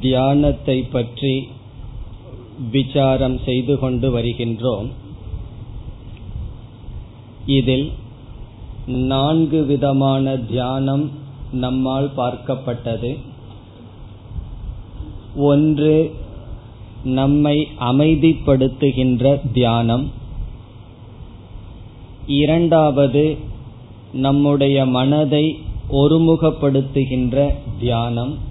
தியானத்தை பற்றி விசாரம் செய்து கொண்டு வருகின்றோம். இதில் நான்கு விதமான தியானம் நம்மால் பார்க்கப்பட்டது. ஒன்று நம்மை அமைதிப்படுத்துகின்ற தியானம். இரண்டாவது நம்முடைய மனதை ஒருமுகப்படுத்துகின்ற தியானம்.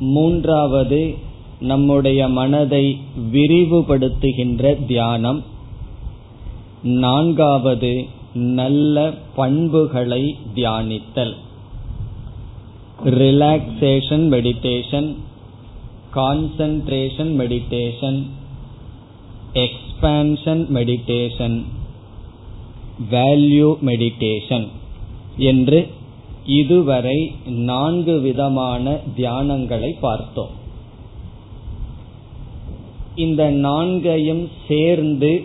மூன்றாவது நம்முடைய மனதை விரிவுபடுத்துகின்ற தியானம். நான்காவது நல்ல பண்புகளை தியானித்தல். Relaxation meditation concentration meditation expansion meditation value meditation என்று இதுவரை நான்கு விதமான தியானங்களை பார்த்தோம். இந்த நான்கையும் சேர்ந்து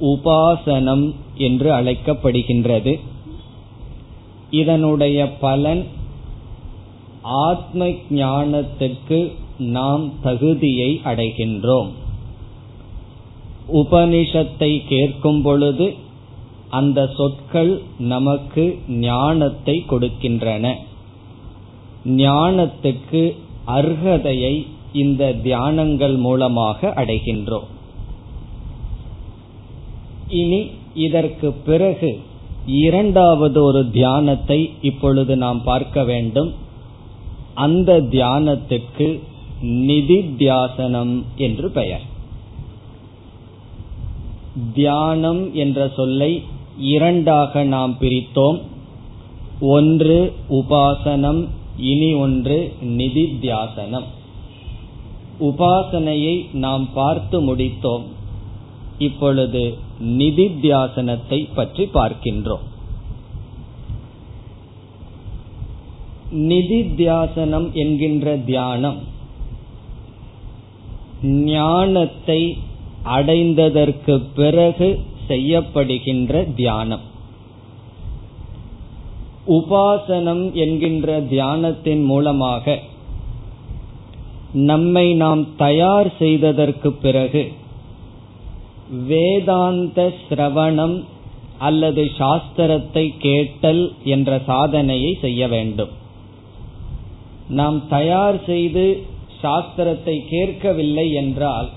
உபாசனம் என்று அழைக்கப்படுகின்றது. இதனுடைய பலன் ஆத்ம ஞானத்துக்கு நாம் தகுதியை அடைகின்றோம். உபனிஷத்தை கேட்கும் பொழுது அந்த சொற்கள் நமக்கு ஞானத்தை கொடுக்கின்றன. ஞானத்துக்கு அர்ஹதையை இந்த தியானங்கள் மூலமாக அடைகின்றோம். இனி இதற்கு பிறகு இரண்டாவது ஒரு தியானத்தை இப்பொழுது நாம் பார்க்க வேண்டும். அந்த தியானத்துக்கு நிதித்தியாசனம் என்று பெயர். தியானம் என்ற சொல்லை இரண்டாக நாம் பிரித்தோம். ஒன்று உபாசனம் இனி ஒன்று நிதித்தியாசனம். உபாசனையை நாம் பார்த்து முடித்தோம். இப்பொழுது நிதித்தியாசனத்தை பற்றி பார்க்கின்றோம். நிதித்தியாசனம் என்கின்ற தியானம் ஞானத்தை அடைந்ததற்கு பிறகு செய்யப்படுகின்ற தியானம். உபாசனம் என்கின்ற தியானத்தின் மூலமாக நம்மை நாம் தயார் செய்ததற்கு பிறகு வேதாந்த சிரவணம் அல்லது சாஸ்திரத்தை கேட்டல் என்ற சாதனையை செய்ய வேண்டும். நாம் தயார் செய்து சாஸ்திரத்தை கேட்கவில்லை என்றால்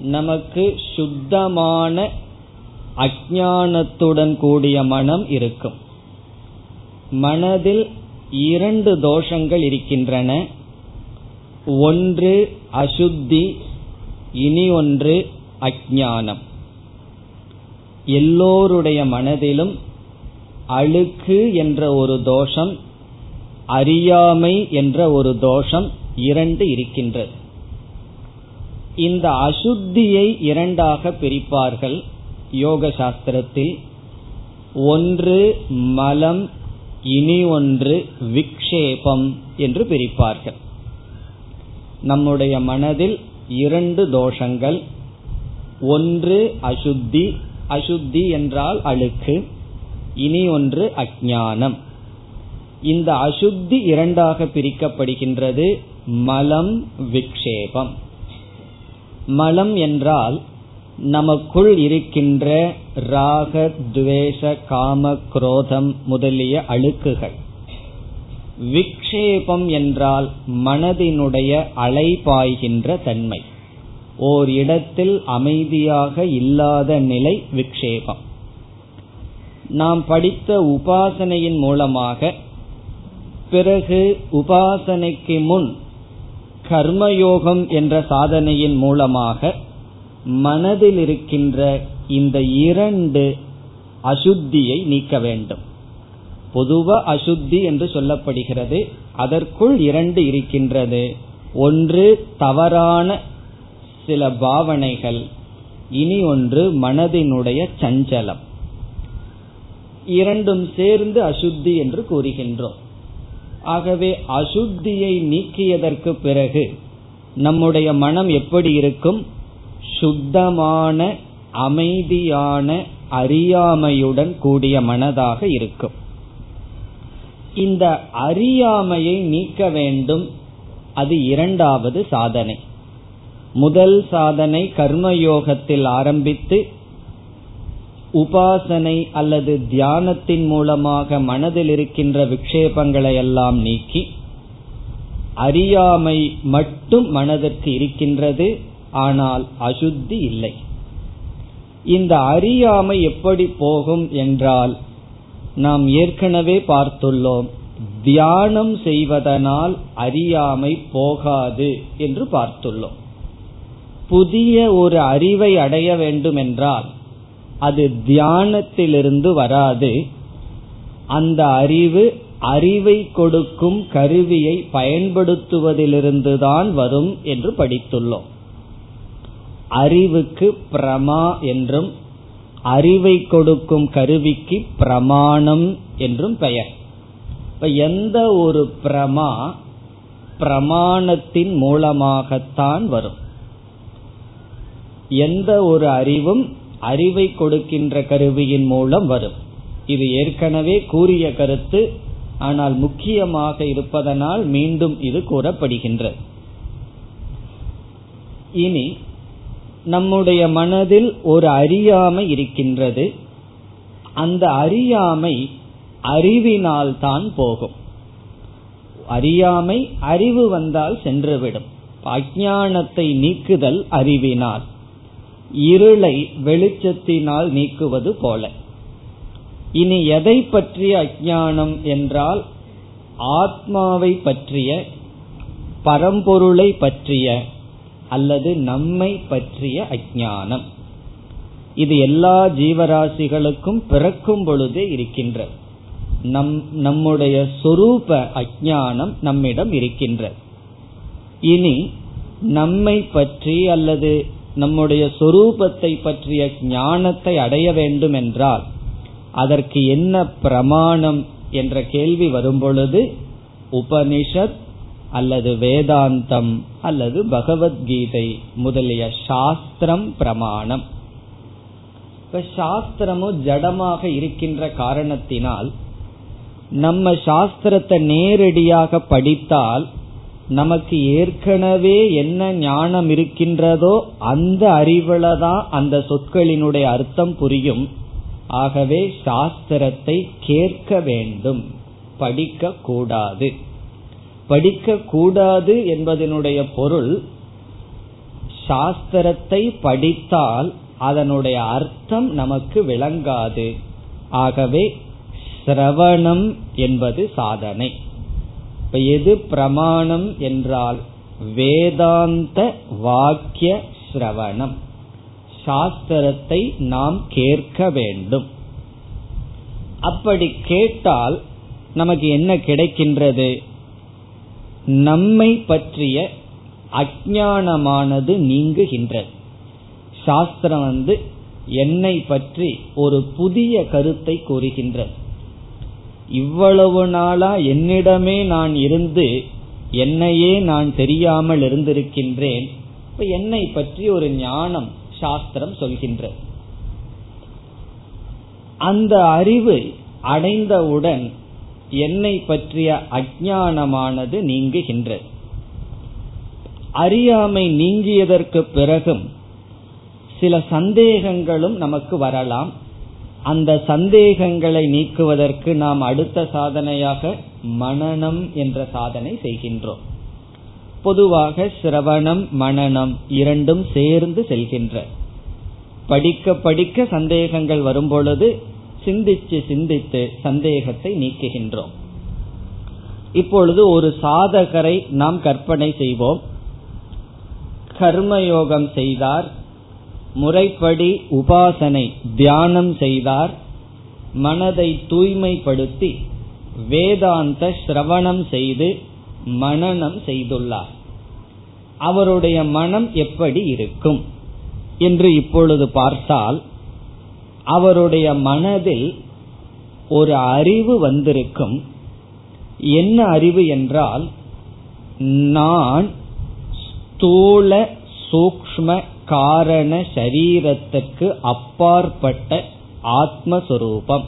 நமக்கு சுத்தமான அஜானத்துடன் கூடிய மனம் இருக்கும். மனதில் இரண்டு தோஷங்கள் இருக்கின்றன. ஒன்று அசுத்தி இனி ஒன்று அஜானம் எல்லோருடைய மனதிலும் அழுக்கு என்ற ஒரு தோஷம் அறியாமை என்ற ஒரு தோஷம் இரண்டு இருக்கின்றது. இந்த அசுத்தியை இரண்டாக பிரிப்பார்கள். யோக சாஸ்திரத்தில் ஒன்று மலம் இனி ஒன்று விக்ஷேபம் என்று பிரிப்பார்கள். நம்முடைய மனதில் இரண்டு தோஷங்கள் ஒன்று அசுத்தி அசுத்தி என்றால் அழுக்கு இனி ஒன்று அஜானம் இந்த அசுத்தி இரண்டாக பிரிக்கப்படுகின்றது மலம் விக்ஷேபம். மலம் என்றால் நமக்குள் இருக்கின்ற ராக துவேஷ காம குரோதம் முதலிய அழுக்குகள். விக்ஷேபம் என்றால் மனதினுடைய அலைபாய்கின்ற தன்மை. ஓர் இடத்தில் அமைதியாக இல்லாத நிலை விக்ஷேபம். நாம் படித்த உபாசனையின் மூலமாக பிறகு உபாசனைக்கு முன் கர்மயோகம் என்ற சாதனையின் மூலமாக மனதில் இருக்கின்ற இந்த இரண்டு அசுத்தியை நீக்க வேண்டும். பொதுவ அசுத்தி என்று சொல்லப்படுகிறது. அதற்குள் இரண்டு இருக்கின்றது. ஒன்று தவறான சில பாவனைகள். இனி ஒன்று மனதினுடைய சஞ்சலம். இரண்டும் சேர்ந்து அசுத்தி என்று கூறுகின்றோம். ஆகவே அசுத்தியை நீக்கியதற்கு பிறகு நம்முடைய மனம் எப்படி இருக்கும்? சுத்தமான அமைதியான அறியாமையுடன் கூடிய மனதாக இருக்கும். இந்த அறியாமையை நீக்க வேண்டும் அது இரண்டாவது சாதனை. முதல் சாதனை கர்மயோகத்தில் ஆரம்பித்து உபாசனை அல்லது தியானத்தின் மூலமாக மனதில் இருக்கின்ற விக்ஷேபங்களை எல்லாம் நீக்கி அறியாமை மட்டும் மனதிற்கு இருக்கின்றது ஆனால் அசுத்தி இல்லை. இந்த அறியாமை எப்படி போகும் என்றால் நாம் ஏற்கனவே பார்த்துள்ளோம் தியானம் செய்வதனால் அறியாமை போகாது என்று பார்த்துள்ளோம். புதிய ஒரு அறிவை அடைய வேண்டும் என்றால் அது தியானத்திலிருந்து வராது. அந்த அறிவு அறிவை கொடுக்கும் கருவியை பயன்படுத்துவதிலிருந்துதான் வரும் என்று படித்துள்ளோம். அறிவுக்கு பிரமா என்றும் அறிவை கொடுக்கும் கருவிக்கு பிரமாணம் என்றும் பெயர். இப்ப எந்த ஒரு பிரமா பிரமாணத்தின் மூலமாகத்தான் வரும். எந்த ஒரு அறிவும் அறிவை கொடுக்கின்ற கருவியின் மூலம் வரும். இது ஏற்கனவே கூறிய கருத்து ஆனால் முக்கியமாக இருப்பதனால் மீண்டும் இது கூறப்படுகின்றது. இனி நம்முடைய மனதில் ஒரு அறியாமை இருக்கின்றது. அந்த அறியாமை அறிவினால் தான் போகும். அறியாமை அறிவு வந்தால் சென்றுவிடும். அஜானத்தை நீக்குதல் அறிவினால். இருளை வெளிச்சத்தினால் நீக்குவது போல. இனி எதை பற்றிய அஜானம் என்றால் ஆத்மாவை பற்றிய பரம்பொருளை பற்றிய அல்லது நம்மை பற்றிய அஜானம் இது எல்லா ஜீவராசிகளுக்கும் பிறக்கும் பொழுதே இருக்கின்ற. நம் நம்முடைய சொரூப அஜானம் நம்மிடம் இருக்கின்ற. இனி நம்மை பற்றி அல்லது நம்முடைய சொரூபத்தை பற்றிய ஞானத்தை அடைய வேண்டும் என்றால் அதற்கு என்ன பிரமாணம் என்ற கேள்வி வரும்பொழுது உபனிஷத் அல்லது வேதாந்தம் அல்லது பகவத்கீதை முதலிய சாஸ்திரம் பிரமாணம். இப்ப சாஸ்திரமும் ஜடமாக இருக்கின்ற காரணத்தினால் நம்ம சாஸ்திரத்தை நேரடியாக படித்தால் நமக்கு ஏற்கனவே என்ன ஞானம் இருக்கின்றதோ அந்த அறிவுல தான் அந்த சொற்களினுடைய அர்த்தம் புரியும். ஆகவே சாஸ்திரத்தை கேட்க வேண்டும் படிக்க கூடாது. படிக்க கூடாது என்பதனுடைய பொருள் சாஸ்திரத்தை படித்தால் அதனுடைய அர்த்தம் நமக்கு விளங்காது. ஆகவே சிரவணம் என்பது சாதனை. இப்ப எது பிரமாணம் என்றால் வேதாந்த வாக்கிய சிரவணம். சாஸ்திரத்தை நாம் கேட்க வேண்டும். அப்படி கேட்டால் நமக்கு என்ன கிடைக்கின்றது? நம்மை பற்றிய அஜானமானது நீங்குகின்றது. சாஸ்திரம் வந்து என்னை பற்றி ஒரு புதிய கருத்தை கூறுகின்றது. இவ்வளவு நாளா என்னிடமே நான் இருந்து என்னையே நான் தெரியாமல் இருந்திருக்கின்றேன். இப்ப என்னை பற்றி ஒரு ஞானம் சாஸ்திரம் சொல்கின்றது. அந்த அறிவு அடைந்தவுடன் என்னை பற்றிய அஜானமானது நீங்குகின்றது. அறியாமை நீங்கியதற்கு பிறகும் சில சந்தேகங்களும் நமக்கு வரலாம். அந்த சந்தேகங்களை நீக்குவதற்கு நாம் அடுத்த சாதனையாக மனநம் என்ற சாதனை செய்கின்றோம். பொதுவாக சிரவணம் மனநம் இரண்டும் சேர்ந்து செல்கின்ற. படிக்க படிக்க சந்தேகங்கள் வரும்பொழுது சிந்திச்சு சிந்தித்து சந்தேகத்தை நீக்குகின்றோம். இப்பொழுது ஒரு சாதகரை நாம் கற்பனை செய்வோம். கர்மயோகம் செய்தார் முறைப்படி உபாசனை தியானம் செய்தார் மனதை தூய்மைப்படுத்தி வேதாந்த சிரவணம் செய்து மனநம் செய்துள்ளார். அவருடைய மனம் எப்படி இருக்கும் என்று இப்பொழுது பார்த்தால் அவருடைய மனதில் ஒரு அறிவு வந்திருக்கும். என்ன அறிவு என்றால் நான் ஸ்தூல சூக்ம காரண சரீரத்துக்கு அப்பாற்பட்ட ஆத்மஸ்வரூபம்.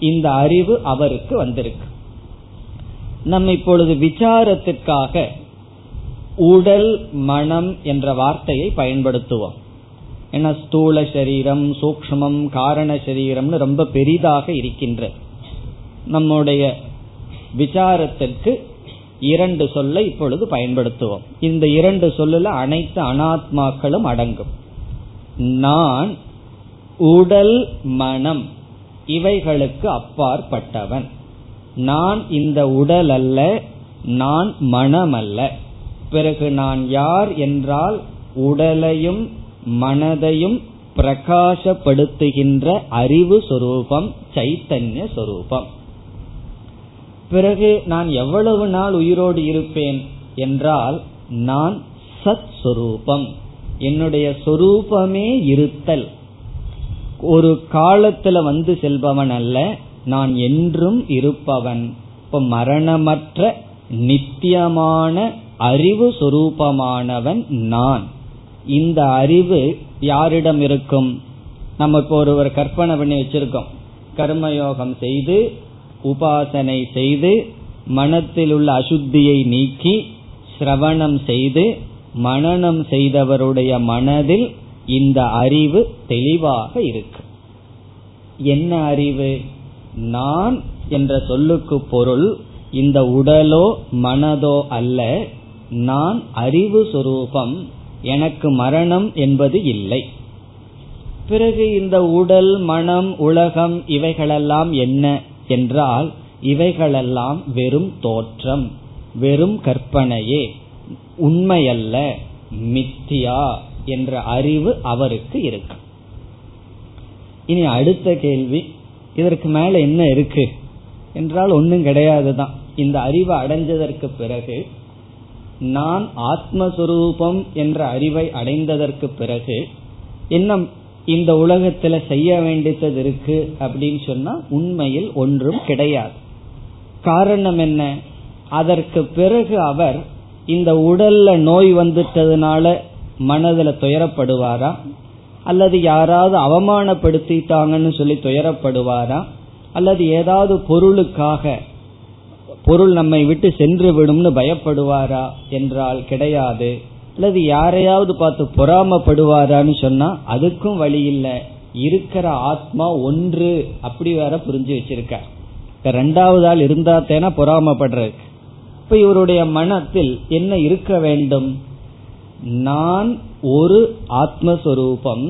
இந்த அறிவு அவருக்கு வந்திருக்கு. நம்ம இப்பொழுது விசாரத்திற்காக உடல் மனம் என்ற வார்த்தையை பயன்படுத்துவோம். ஏன்னா ஸ்தூல சரீரம் சூக்மம் காரண சரீரம்னு ரொம்ப பெரிதாக இருக்கின்ற நம்முடைய விசாரத்திற்கு இரண்டு சொல்லை இப்பொழுது பயன்படுத்துவோம். இந்த இரண்டு சொல்லுல அனைத்து அனாத்மாக்களும் அடங்கும். நான் உடல் மனம் இவைகளுக்கு அப்பாற்பட்டவன். நான் இந்த உடல் அல்ல நான் மனம் அல்ல பிறகு நான் யார் என்றால் உடலையும் மனதையும் பிரகாசப்படுத்துகின்ற அறிவு சொரூபம் சைத்தன்ய சொரூபம். பிறகு நான் எவ்வளவு நாள் உயிரோடு இருப்பேன் என்றால் நான் சத் சொரூபம் என்னுடைய சொரூபமே இருத்தல். ஒரு காலத்துல வந்து செல்பவன் அல்ல நான் என்றும் இருப்பவன். இப்ப மரணமற்ற நித்தியமான அறிவு சொரூபமானவன் நான். இந்த அறிவு யாரிடம் இருக்கும்? நம்ம இப்போ ஒருவர் கற்பனை பண்ணி வச்சிருக்கோம். கர்மயோகம் செய்து உபாசனை செய்து மனத்தில் உள்ள அசுத்தியை நீக்கி சிரவணம் செய்து மனநம் செய்தவருடைய மனதில் இந்த அறிவு தெளிவாக இருக்கு. என்ன அறிவு? நான் என்ற சொல்லுக்கு பொருள் இந்த உடலோ மனதோ அல்ல நான் அறிவு சுரூபம் எனக்கு மரணம் என்பது இல்லை. பிறகு இந்த உடல் மனம் உலகம் இவைகளெல்லாம் என்ன என்றால் இவைகளெல்லாம் வெறும் தோற்றம் வெறும் கற்பனையே உண்மையல்ல மித்தியா என்ற அறிவு அவருக்கு இருக்கு. இனி அடுத்த கேள்வி இதற்கு மேல என்ன இருக்கு? என்றால் ஒன்னும் கிடையாதுதான். இந்த அறிவு அடைஞ்சதற்கு பிறகு நான் ஆத்மஸ்வரூபம் என்ற அறிவை அடைந்ததற்கு பிறகு என்ன இந்த உலகத்துல செய்ய வேண்டியது இருக்கு அப்படின்னு சொன்னா உண்மையில் ஒன்றும் கிடையாது. காரணம் என்ன? அதற்கு பிறகு அவர் இந்த உடல்ல நோய் வந்துட்டதுனால மனதுல துயரப்படுவாரா? அல்லது யாராவது அவமானப்படுத்திட்டாங்கன்னு சொல்லி துயரப்படுவாரா? அல்லது ஏதாவது பொருளுக்காக பொருள் நம்மை விட்டு சென்று விடும்னு பயப்படுவாரா என்றால் கிடையாது. அல்லது யாரையாவது பார்த்து பொறாமப்படுவாரான்னு சொன்னா அதுக்கும் வழி இல்லை. இருக்கிற ஆத்மா ஒன்று அப்படி வேற புரிஞ்சு வச்சிருக்க ரெண்டாவது ஆள் இருந்தா தேனா பொறாமப்படுறது இப்ப இவருடைய மனத்தில் என்ன இருக்க வேண்டும்? நான் ஒரு ஆத்மஸ்வரூபம்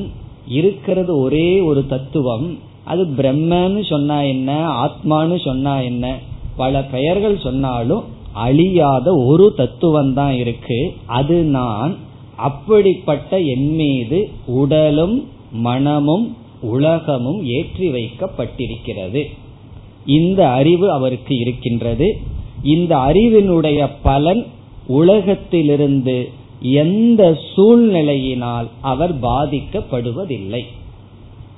இருக்கிறது ஒரே ஒரு தத்துவம் அது பிரம்மன்னு சொன்னா என்ன ஆத்மான்னு சொன்னா என்ன பல பெயர்கள் சொன்னாலும் அழியாத ஒரு தத்துவம் தான் இருக்கு. அது நான் அப்படிப்பட்ட என் மீது உடலும் மனமும் உலகமும் ஏற்றி வைக்கப்பட்டிருக்கிறது. இந்த அறிவு அவருக்கு இருக்கின்றது. இந்த அறிவினுடைய பலன் உலகத்திலிருந்து எந்த சூழ்நிலையினால் அவர் பாதிக்கப்படுவதில்லை.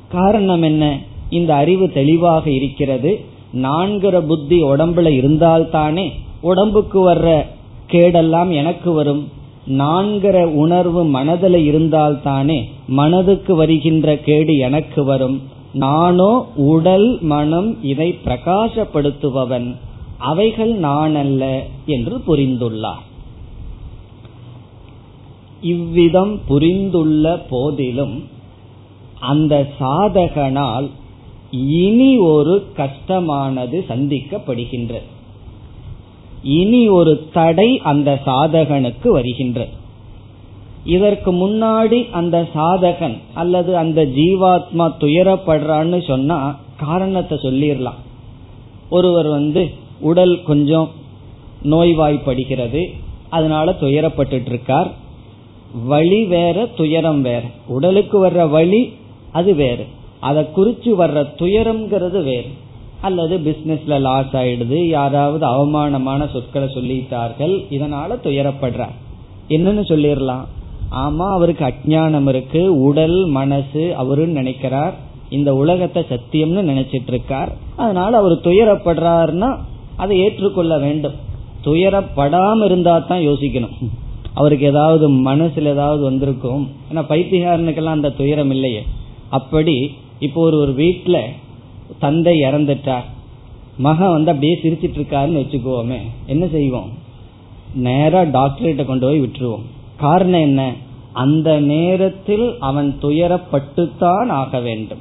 காரணம் என்ன? இந்த அறிவு தெளிவாக இருக்கிறது. நான்கிற புத்தி உடம்புல இருந்தால்தானே உடம்புக்கு வர்ற கேடெல்லாம் எனக்கு வரும். நான்கிற உணர்வு மனதில் இருந்தால்தானே மனதுக்கு வருகின்ற கேடு எனக்கு வரும். நானோ உடல் மனம் இதை பிரகாசப்படுத்துபவன். அவைகள் நான் அல்ல என்று புரிந்துள்ளார். இவ்விதம் புரிந்துள்ள போதிலும் அந்த சாதகனால் இனி ஒரு கஷ்டமானது சந்திக்கப்படுகின்றது இனி ஒரு தடை அந்த சாதகனுக்கு வருகின்றது இதற்கு முன்னாடி அந்த சாதகன் அல்லது அந்த ஜீவாத்மா துயரப்படுறான்னு சொன்னா காரணத்தை சொல்லிடலாம் ஒருவர் வந்து உடல் கொஞ்சம் நோய்வாய்ப்படுகிறது அதனால துயரப்பட்டு இருக்கார் வழி வேற துயரம் வேற. உடலுக்கு வர்ற வழி அது வேறு. அதை குறிச்சு வர்ற துயரம்ங்கிறது வேறு. அல்லது பிசினஸ்ல லாஸ் ஆயிடுது யாராவது அவமானமான சொற்களை சொல்லிட்டார்கள் இதனால துயரப்படுறார். என்னன்னு சொல்லிடலாம். ஆமா அவருக்கு அஜானம் இருக்கு உடல் மனசு அவருன்னு நினைக்கிறார். இந்த உலகத்தை சத்தியம்னு நினைச்சிட்டு இருக்கார் அதனால அவர் துயரப்படுறாருன்னா அதை ஏற்றுக்கொள்ள வேண்டும். துயரப்படாம இருந்தா தான் யோசிக்கணும். அவருக்கு ஏதாவது மனசுல ஏதாவது வந்திருக்கும். ஏன்னா பைத்தியகாரனுக்கெல்லாம் அந்த துயரம் இல்லையே. அப்படி இப்போ ஒரு ஒரு வீட்டில் தந்தை இறந்துட்டார். மகன் வந்து அப்படியே சிரிச்சிட்டு இருக்காருன்னு வச்சுக்கோமே. என்ன செய்வோம்? நேரா டாக்டர்கிட்ட கொண்டு போய் விட்டுருவோம். காரணம் என்ன? அந்த நேரத்தில் அவன் துயரப்பட்டுத்தான் ஆக வேண்டும்.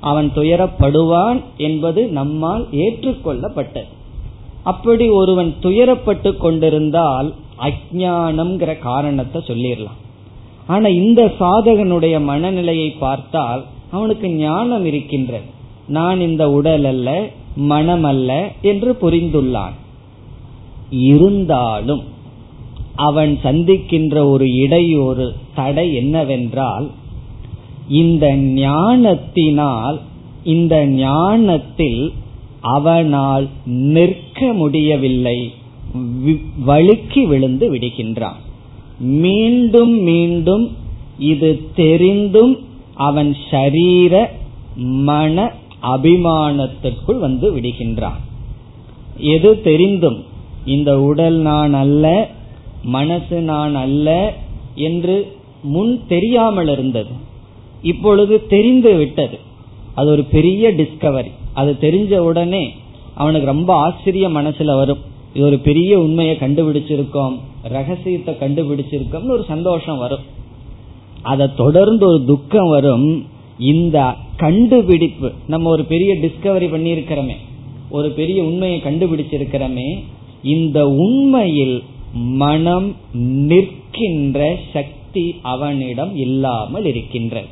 அவன் துயரப்படுவான் என்பது நம்மால் ஏற்றுக்கொள்ளப்பட்டது. அப்படி ஒருவன் துயரப்பட்டு கொண்டிருந்தால் அஜானம்ங்கிற காரணத்தை சொல்லிடலாம். ஆனா இந்த சாதகனுடைய மனநிலையை பார்த்தால் அவனுக்கு ஞானம் இருக்கின்றது. நான் இந்த உடல் அல்ல மனம் அல்ல என்று புரிந்துள்ளான். இருந்தாலும் அவன் சந்திக்கின்ற ஒரு இடையூறு தடை என்னவென்றால் இந்த ஞானத்தினால் இந்த ஞானத்தில் அவனால் நிற்க முடியவில்லை. வழுக்கி விழுந்து விடுகின்றான். மீண்டும் மீண்டும் இது தெரிந்தும் அவன் ஷரீர மன அபிமானத்திற்குள் வந்து விடுகின்றான். எது தெரிந்தும் இந்த உடல் நான் அல்ல மனசு நான் அல்ல என்று முன் தெரியாமல் இருந்தது. இப்பொழுது தெரிந்து விட்டது. அது ஒரு பெரிய டிஸ்கவரி அது தெரிஞ்ச உடனே அவனுக்கு ரொம்ப ஆச்சரிய மனசுல வரும். இது ஒரு பெரிய உண்மையை கண்டுபிடிச்சிருக்கோம் ரகசியத்தை கண்டுபிடிச்சிருக்கோம்னு ஒரு சந்தோஷம் வரும். அதை தொடர்ந்து ஒரு துக்கம் வரும் இந்த கண்டுபிடிப்பு நம்ம ஒரு பெரிய டிஸ்கவரி பண்ணியிருக்கிறோமே. ஒரு பெரிய உண்மையை கண்டுபிடிச்சிருக்கிறோமே இந்த உண்மையில் மனம் நிற்கின்ற சக்தி அவனிடம் இல்லாமல் இருக்கின்ற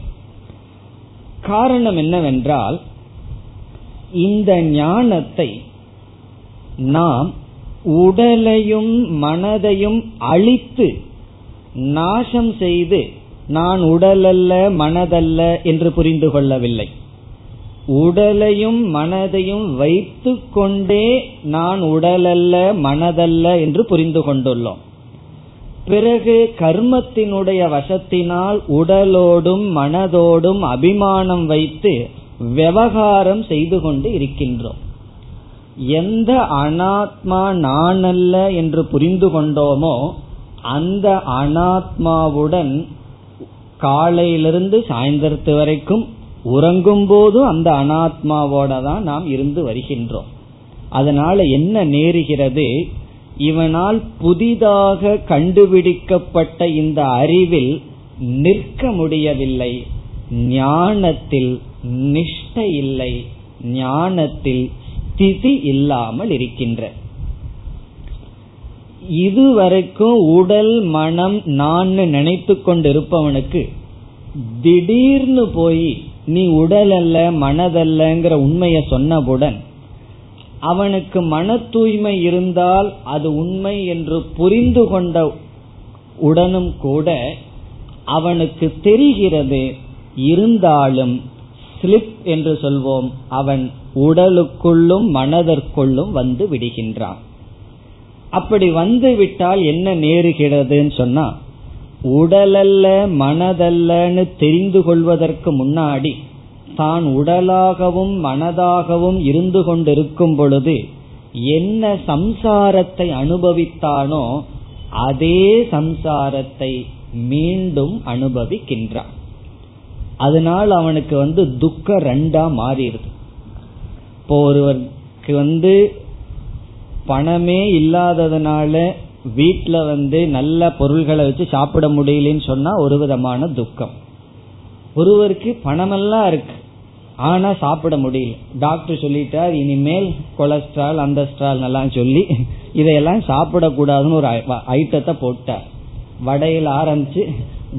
காரணம் என்னவென்றால் இந்த ஞானத்தை நாம் உடலையும் மனதையும் அழித்து நாசம் செய்து நான் உடலல்ல மனதல்ல என்று புரிந்து கொள்ளவில்லை. உடலையும் மனதையும் வைத்து கொண்டே நான் உடலல்ல மனதல்ல என்று புரிந்து கொண்டுள்ளோம். பிறகு கர்மத்தினுடைய வசத்தினால் உடலோடும் மனதோடும் அபிமானம் வைத்து விவகாரம் செய்து கொண்டு இருக்கின்றோம். எந்த அனாத்மா நானல்ல என்று புரிந்து கொண்டோமோ அந்த அனாத்மாவுடன் காலையிலிருந்து சாயந்தரத்து வரைக்கும் உறங்கும் போதும் அந்த அனாத்மாவோட தான் நாம் இருந்து வருகின்றோம். அதனால என்ன நேருகிறது? இவனால் புதிதாக கண்டுபிடிக்கப்பட்ட இந்த அறிவில் நிற்க முடியவில்லை. ஞானத்தில் நிஷ்டை இல்லை. ஞானத்தில் ஸ்திதி இல்லாமல் இருக்கின்ற இதுவரைக்கும் உடல் மனம் நான் நினைத்து கொண்டிருப்பவனுக்கு திடீர்னு போய் நீ உடல் அல்ல மனதல்லங்கிற உண்மையை சொன்னவுடன் அவனுக்கு மன தூய்மை இருந்தால் அது உண்மை என்று புரிந்து கொண்ட உடனும் கூட அவனுக்கு தெரிகிறது இருந்தாலும் ஸ்லிப் என்று சொல்வோம் அவன் உடலுக்குள்ளும் மனதிற்குள்ளும் வந்து விடுகின்றான். அப்படி வந்து விட்டால் என்ன நேருகிறதுன்னு சொன்னா உடலல்ல மனதல்லன்னு தெரிந்து கொள்வதற்கு முன்னாடி தான் உடலாகவும் மனதாகவும் இருந்து கொண்டிருக்கும் பொழுது என்ன சம்சாரத்தை அனுபவித்தானோ அதே சம்சாரத்தை மீண்டும் அனுபவிக்கின்றான். அதனால் அவனுக்கு வந்து துக்கம் ரெண்டா மாறிடுது. இப்போ ஒருவருக்கு வந்து பணமே இல்லாததுனால வீட்டில் வந்து நல்ல பொருள்களை வச்சு சாப்பிட முடியலன்னு சொன்னா ஒரு விதமான துக்கம். ஒருவருக்கு பணமெல்லாம் இருக்கு. ஆனா சாப்பிட முடியல. டாக்டர் சொல்லிட்டார் இனிமேல் கொலஸ்ட்ரால் அந்த ஸ்ட்ரால் எல்லாம் சொல்லி இதையெல்லாம் சாப்பிடக்கூடாதுன்னு ஒரு ஐட்டத்தை போட்டார். வடையில் ஆரம்பிச்சு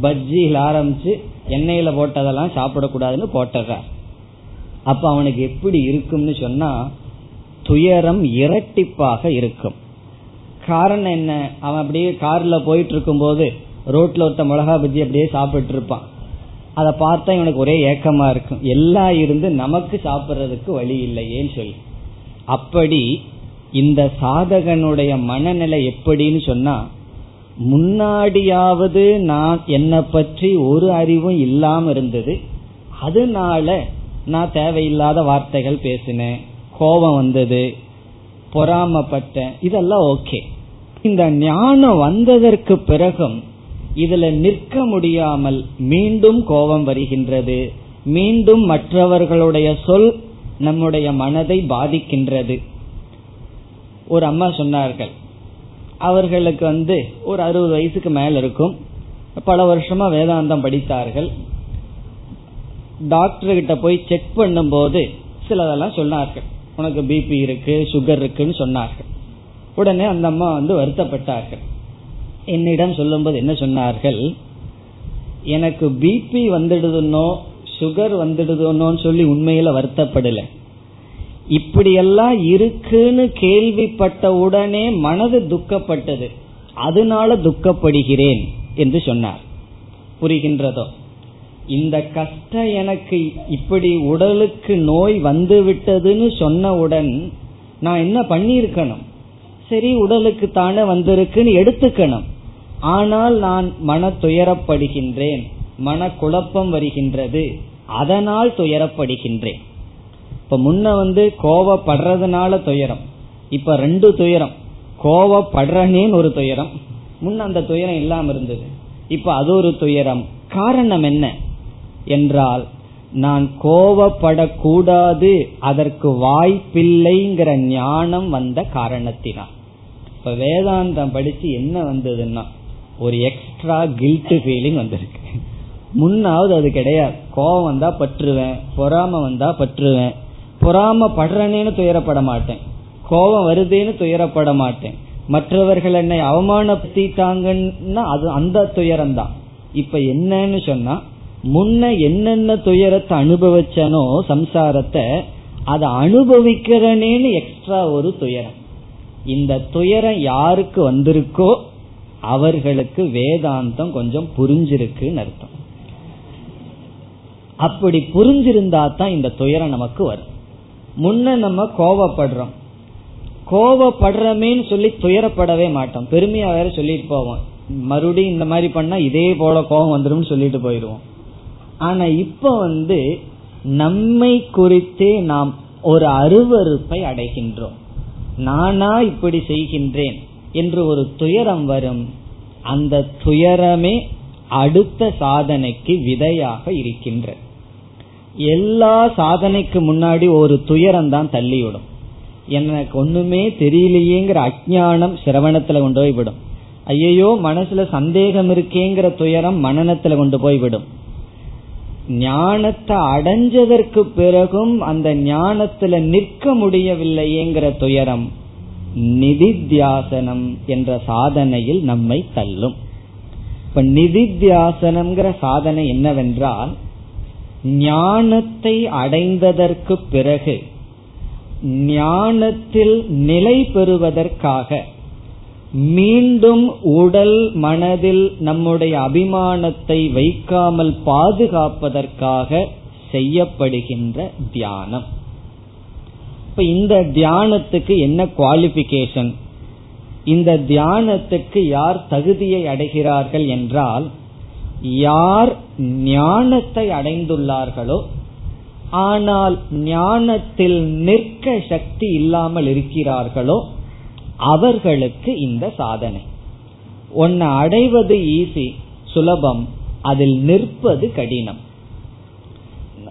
பஜ்ஜியில் ஆரம்பிச்சு எண்ணெயில போட்டதெல்லாம் சாப்பிடக்கூடாதுன்னு போட்டுறார். அப்ப அவனுக்கு எப்படி இருக்கும்னு சொன்னா துயரம் இரட்டிப்பாக இருக்கும். காரணம் என்ன? அவன் அப்படியே கார்ல போயிட்டு இருக்கும் போது ரோட்ல ஒருத்த மிளகா பஜ்ஜி அப்படியே சாப்பிட்டு இருப்பான் அதை பார்த்தா இவனுக்கு ஒரே ஏக்கமா இருக்கும். எல்லாம் இருந்து நமக்கு சாப்பிட்றதுக்கு வழி இல்லையேன்னு சொல்லி. அப்படி இந்த சாதகனுடைய மனநிலை எப்படின்னு சொன்னா முன்னாடியாவது நான் என்னை பற்றி ஒரு அறிவும் இல்லாம இருந்தது. அதனால நான் தேவையில்லாத வார்த்தைகள் பேசினேன். கோபம் வந்தது பொறாமப்பட்டேன் இதெல்லாம் ஓகே. இந்த ஞானம் வந்ததற்கு பிறகும் இதுல நிற்க முடியாமல் மீண்டும் கோபம் வருகின்றது. மீண்டும் மற்றவர்களுடைய சொல் நம்முடைய மனதை பாதிக்கின்றது. ஒரு அம்மா சொன்னார்கள் அவர்களுக்கு வந்து ஒரு அறுபது வயசுக்கு மேல இருக்கும். பல வருஷமா வேதாந்தம் படித்தார்கள். டாக்டர் கிட்ட போய் செக் பண்ணும்போது சிலதெல்லாம் சொன்னார்கள். உனக்கு பிபி இருக்கு சுகர் இருக்குன்னு சொன்னார்கள். உடனே அந்த அம்மா வந்து வருத்தப்பட்டார்கள். என்னிடம் சொல்லும்போது என்ன சொன்னார்கள்? எனக்கு பிபி வந்துடுதுன்னோ சுகர் வந்துடுதுன்னோன்னு சொல்லி உண்மையில வருத்தப்படல. இப்படியெல்லாம் இருக்குன்னு கேள்விப்பட்ட உடனே மனது துக்கப்பட்டது. அதனால துக்கப்படுகிறேன் என்று சொன்னார். புரிகின்றதோ? இந்த கஷ்டம் எனக்கு இப்படி உடலுக்கு நோய் வந்து விட்டதுன்னு சொன்னவுடன் நான் என்ன பண்ணியிருக்கணும்? சரி உடலுக்கு தானே வந்திருக்குன்னு எடுத்துக்கணும். ஆனால் நான் மன துயரப்படுகின்றேன் மன குழப்பம் வருகின்றது. அதனால் துயரப்படுகின்றேன். இப்ப முன்ன வந்து கோவப்படுறதுனால துயரம். இப்ப ரெண்டு துயரம். கோவப்படுறனேன்னு ஒரு துயரம். முன்ன அந்த துயரம் இல்லாம இருந்தது. இப்ப அது ஒரு துயரம். காரணம் என்ன? என்றால் நான் கோவப்படக்கூடாது அதற்கு வாய்ப்பில்லைங்கிற ஞானம் வந்த காரணத்தினால். இப்ப வேதாந்தம் படிச்சு என்ன வந்ததுன்னா ஒரு எக்ஸ்ட்ரா கில்ட் ஃபீலிங் வந்திருக்கு. முன்னாவது அது கிடையாது. கோபம் வந்தா பற்றுவேன் பொறாம வந்தா பற்றுவேன். பொறாம படுறனேன்னு துயரப்பட மாட்டேன். கோபம் வருதேன்னு துயரப்பட மாட்டேன். மற்றவர்கள் என்னை அவமானப்படுத்திட்டாங்கன்னா அது அந்த துயரம் தான் இப்ப என்னன்னு சொன்னா முன்ன என்னென்ன துயரத்தை அனுபவிச்சனோ சம்சாரத்தை அதை அனுபவிக்கிறனேன்னு எக்ஸ்ட்ரா ஒரு துயரம். இந்த துயரம் யாருக்கு வந்திருக்கோ அவர்களுக்கு வேதாந்தம் கொஞ்சம் புரிஞ்சிருக்குன்னு அர்த்தம். அப்படி புரிஞ்சிருந்தா தான் இந்த துயரம் நமக்கு வரும். முன்ன நம்ம கோவப்படுறோம். கோவப்படுறமேன்னு சொல்லி துயரப்படவே மாட்டோம். பெருமையா வேற சொல்லிட்டு போவோம். மறுபடியும் இந்த மாதிரி பண்ணா இதே போல கோபம் வந்துடும் சொல்லிட்டு போயிடுவோம். ஆனா இப்ப வந்து நம்மை குறித்தே நாம் ஒரு அருவறுப்பை அடைகின்றோம். நானா இப்படி செய்கின்றேன் என்று ஒரு துயரம் வரும். அந்த துயரமே அடுத்த சாதனைக்கு விதையாக இருக்கின்ற எல்லா சாதனைக்கு முன்னாடி ஒரு துயரம் தான் தள்ளிவிடும். எனக்கு ஒண்ணுமே தெரியலையேங்கிற அஜானம் சிரவணத்துல கொண்டு போய் விடும் ஐயையோ மனசுல சந்தேகம் இருக்கேங்கிற துயரம் மனநத்துல கொண்டு போய் விடும் ஞானத்தை அடைஞ்சதற்கு பிறகும் அந்த ஞானத்துல நிற்க முடியவில்லையேங்கிற துயரம் நிதித்தியாசனம் என்ற சாதனையில் நம்மை தள்ளும். இப்ப நிதித்தியாசனம்ங்கிற சாதனை என்னவென்றால் ஞானத்தை அடைந்ததற்கு பிறகு ஞானத்தில் நிலை பெறுவதற்காக மீண்டும் உடல் மனதில் நம்முடைய அபிமானத்தை வைக்காமல் பாதுகாப்பதற்காக செய்யப்படுகின்ற தியானம். இப்ப இந்த தியானத்துக்கு என்ன குவாலிபிகேஷன் இந்த தியானத்துக்கு யார் தகுதியை அடைகிறார்கள் என்றால் யார் ஞானத்தை அடைந்துள்ளார்களோ ஆனால் ஞானத்தில் நிற்க சக்தி இல்லாமல் இருக்கிறார்களோ அவர்களுக்கு இந்த சாதனை. ஒன்ன அடைவது ஈஸி சுலபம் அதில் நிற்பது கடினம்.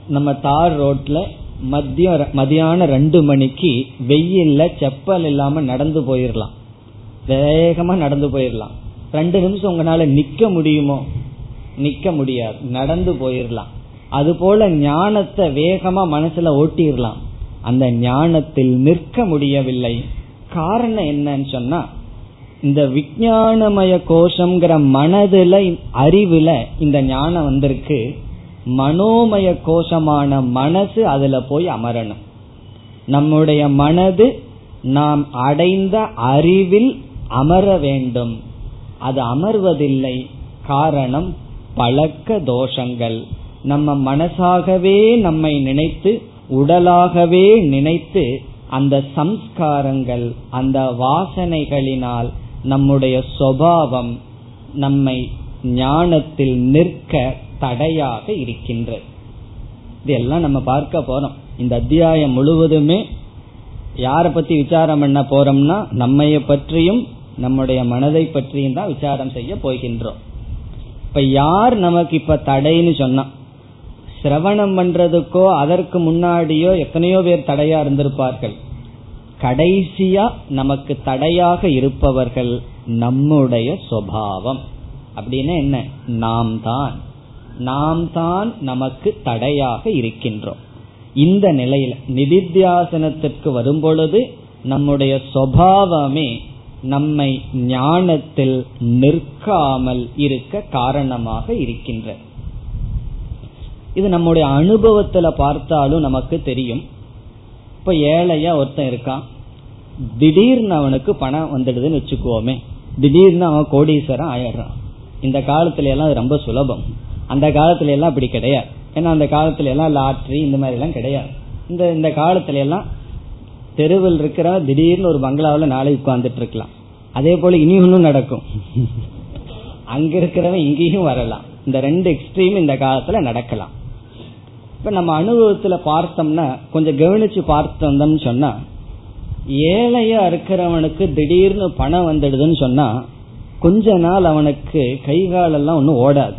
நம்ம தார் ரோட்ல மத்திய மதியான ரெண்டு மணிக்கு வெயில்ல செப்பல் இல்லாம நடந்து போயிடலாம் வேகமா நடந்து போயிடலாம் ரெண்டு நிமிஷம் உங்களால நிக்க முடியுமோ? நிக்க முடியாது. நடந்து போயிடலாம் அது போல ஞானத்தை வேகமா மனசுல ஓட்டிடலாம் அந்த ஞானத்தில் நிற்க முடியவில்லை. காரணம் என்னன்னு சொன்னா இந்த விஜயானமய கோஷம்ங்கிற மனதுல அறிவுல இந்த ஞானம் வந்திருக்கு. மனோமய கோஷமான மனசு அதுல போய் அமரணும். நம்முடைய மனது நாம் அடைந்த அறிவில் அமர வேண்டும். அது அமர்வதில்லை. காரணம் பழக்க தோஷங்கள். நம்ம மனசாகவே நம்மை நினைத்து உடலாகவே நினைத்து அந்த சம்ஸ்காரங்கள் அந்த வாசனைகளினால் நம்முடைய சுவாவம் நம்மை ஞானத்தில் நிற்க தடையாக இருக்கின்றது. இதெல்லாம் நம்ம பார்க்க போறோம். இந்த அத்தியாயம் முழுவதுமே யாரை பத்தி விசாரம் பண்ண போறோம்னா நம்மைய பற்றியும் நம்முடைய மனதை பற்றியும் தான் விசாரம் செய்ய போகின்றோம். இப்ப யார் நமக்கு இப்ப தடைன்னு சொன்னா? சிரவணம் பண்றதுக்கோ அதற்கு முன்னாடியோ எத்தனையோ பேர் தடையா இருந்திருப்பார்கள். கடைசியா நமக்கு தடையாக இருப்பவர்கள் நம்முடைய சுவாவம் அப்படின்னு என்ன? நாம் தான். நாம் தான் நமக்கு தடையாக இருக்கின்றோம். இந்த நிலையில நிதித்தியாசனத்திற்கு வரும்பொழுது நம்முடைய சுவாவமே நம்மை ஞானத்தில் நிற்காமல் இருக்க காரணமாக இருக்கின்ற. இது நம்முடைய அனுபவத்துல பார்த்தாலும் நமக்கு தெரியும். இப்ப ஏழையா ஒருத்தன் இருக்கான். திடீர்னு அவனுக்கு பணம் வந்துடுதுன்னு வச்சுக்குவோமே திடீர்னு அவன் கோடீஸ்வரன் ஆயிடுறான். இந்த காலத்துல எல்லாம் ரொம்ப சுலபம். அந்த காலத்துல எல்லாம் அப்படி கிடையாது. ஏன்னா அந்த காலத்துல எல்லாம் லாட்ரி இந்த மாதிரி எல்லாம் கிடையாது. இந்த இந்த காலத்துல எல்லாம் தெருவில் இருக்கிற திடீர்னு ஒரு பங்களாவில் நாளை உட்கார்ந்துட்டு இருக்கலாம் அதே போல இனி ஒன்றும் நடக்கும். அங்க இருக்கிறவன் இங்கேயும் வரலாம். இந்த ரெண்டு எக்ஸ்ட்ரீம் இந்த காலத்துல நடக்கலாம். இப்ப நம்ம அனுபவத்துல பார்த்தோம்னா கொஞ்சம் கவனிச்சு பார்த்தோம்னு சொன்னா ஏழையா இருக்கிறவனுக்கு திடீர்னு பணம் வந்துடுதுன்னு சொன்னா கொஞ்ச நாள் அவனுக்கு கை காலெல்லாம் ஒன்றும் ஓடாது.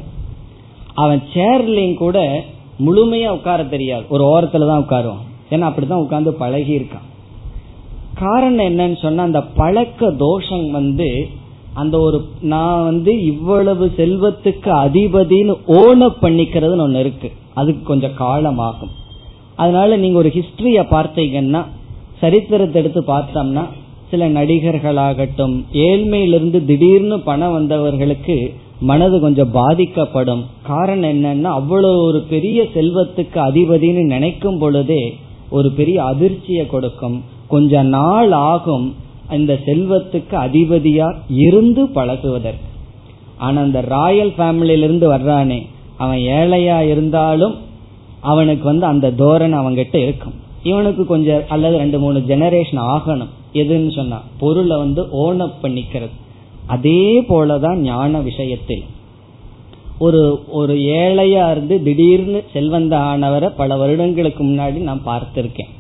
அவன் சேர்லையும் கூட முழுமையா உட்கார தெரியாது. ஒரு ஓரத்துல தான் உட்காருவான். ஏன்னா அப்படிதான் உட்கார்ந்து பழகி இருக்கான் காரணம் என்னன்னு சொன்னா அந்த பழக்க தோஷம் வந்து அந்த ஒரு நான் வந்து இவ்வளவு செல்வத்துக்கு அதிபதினு ஓன பண்ணிக்கிறதுன்னு ஒன்று இருக்கு. அதுக்கு கொஞ்சம் காலமாகும். அதனால நீங்க ஒரு ஹிஸ்டரிய பார்த்தீங்கன்னா சரித்திரத்தை எடுத்து பார்த்தோம்னா சில நடிகர்களாகட்டும் ஏழ்மையிலிருந்து திடீர்னு பணம் வந்தவர்களுக்கு மனது கொஞ்சம் பாதிக்கப்படும். காரணம் என்னன்னா அவ்வளவு ஒரு பெரிய செல்வத்துக்கு அதிபதினு நினைக்கும் பொழுதே ஒரு பெரிய அதிர்ச்சியை கொடுக்கும். கொஞ்ச நாள் ஆகும் இந்த செல்வத்துக்கு அதிபதியா இருந்து பழகுவதற்கு. ஆனா அந்த ராயல் ஃபேமிலியிலிருந்து வர்றானே. அவன் ஏழையா இருந்தாலும் அவனுக்கு வந்து அந்த தோரணை அவங்கிட்ட இருக்கும். இவனுக்கு கொஞ்சம் அல்லது ரெண்டு மூணு ஜெனரேஷன் ஆகணும். எதுன்னு சொன்னா பொருளை வந்து ஓனப் பண்ணிக்கிறது. அதே போலதான் ஞான விஷயத்தில். ஒரு ஒரு ஏழையா இருந்து திடீர்னு செல்வந்த ஆனவரை பல வருடங்களுக்கு முன்னாடி நான் பார்த்திருக்கேன்.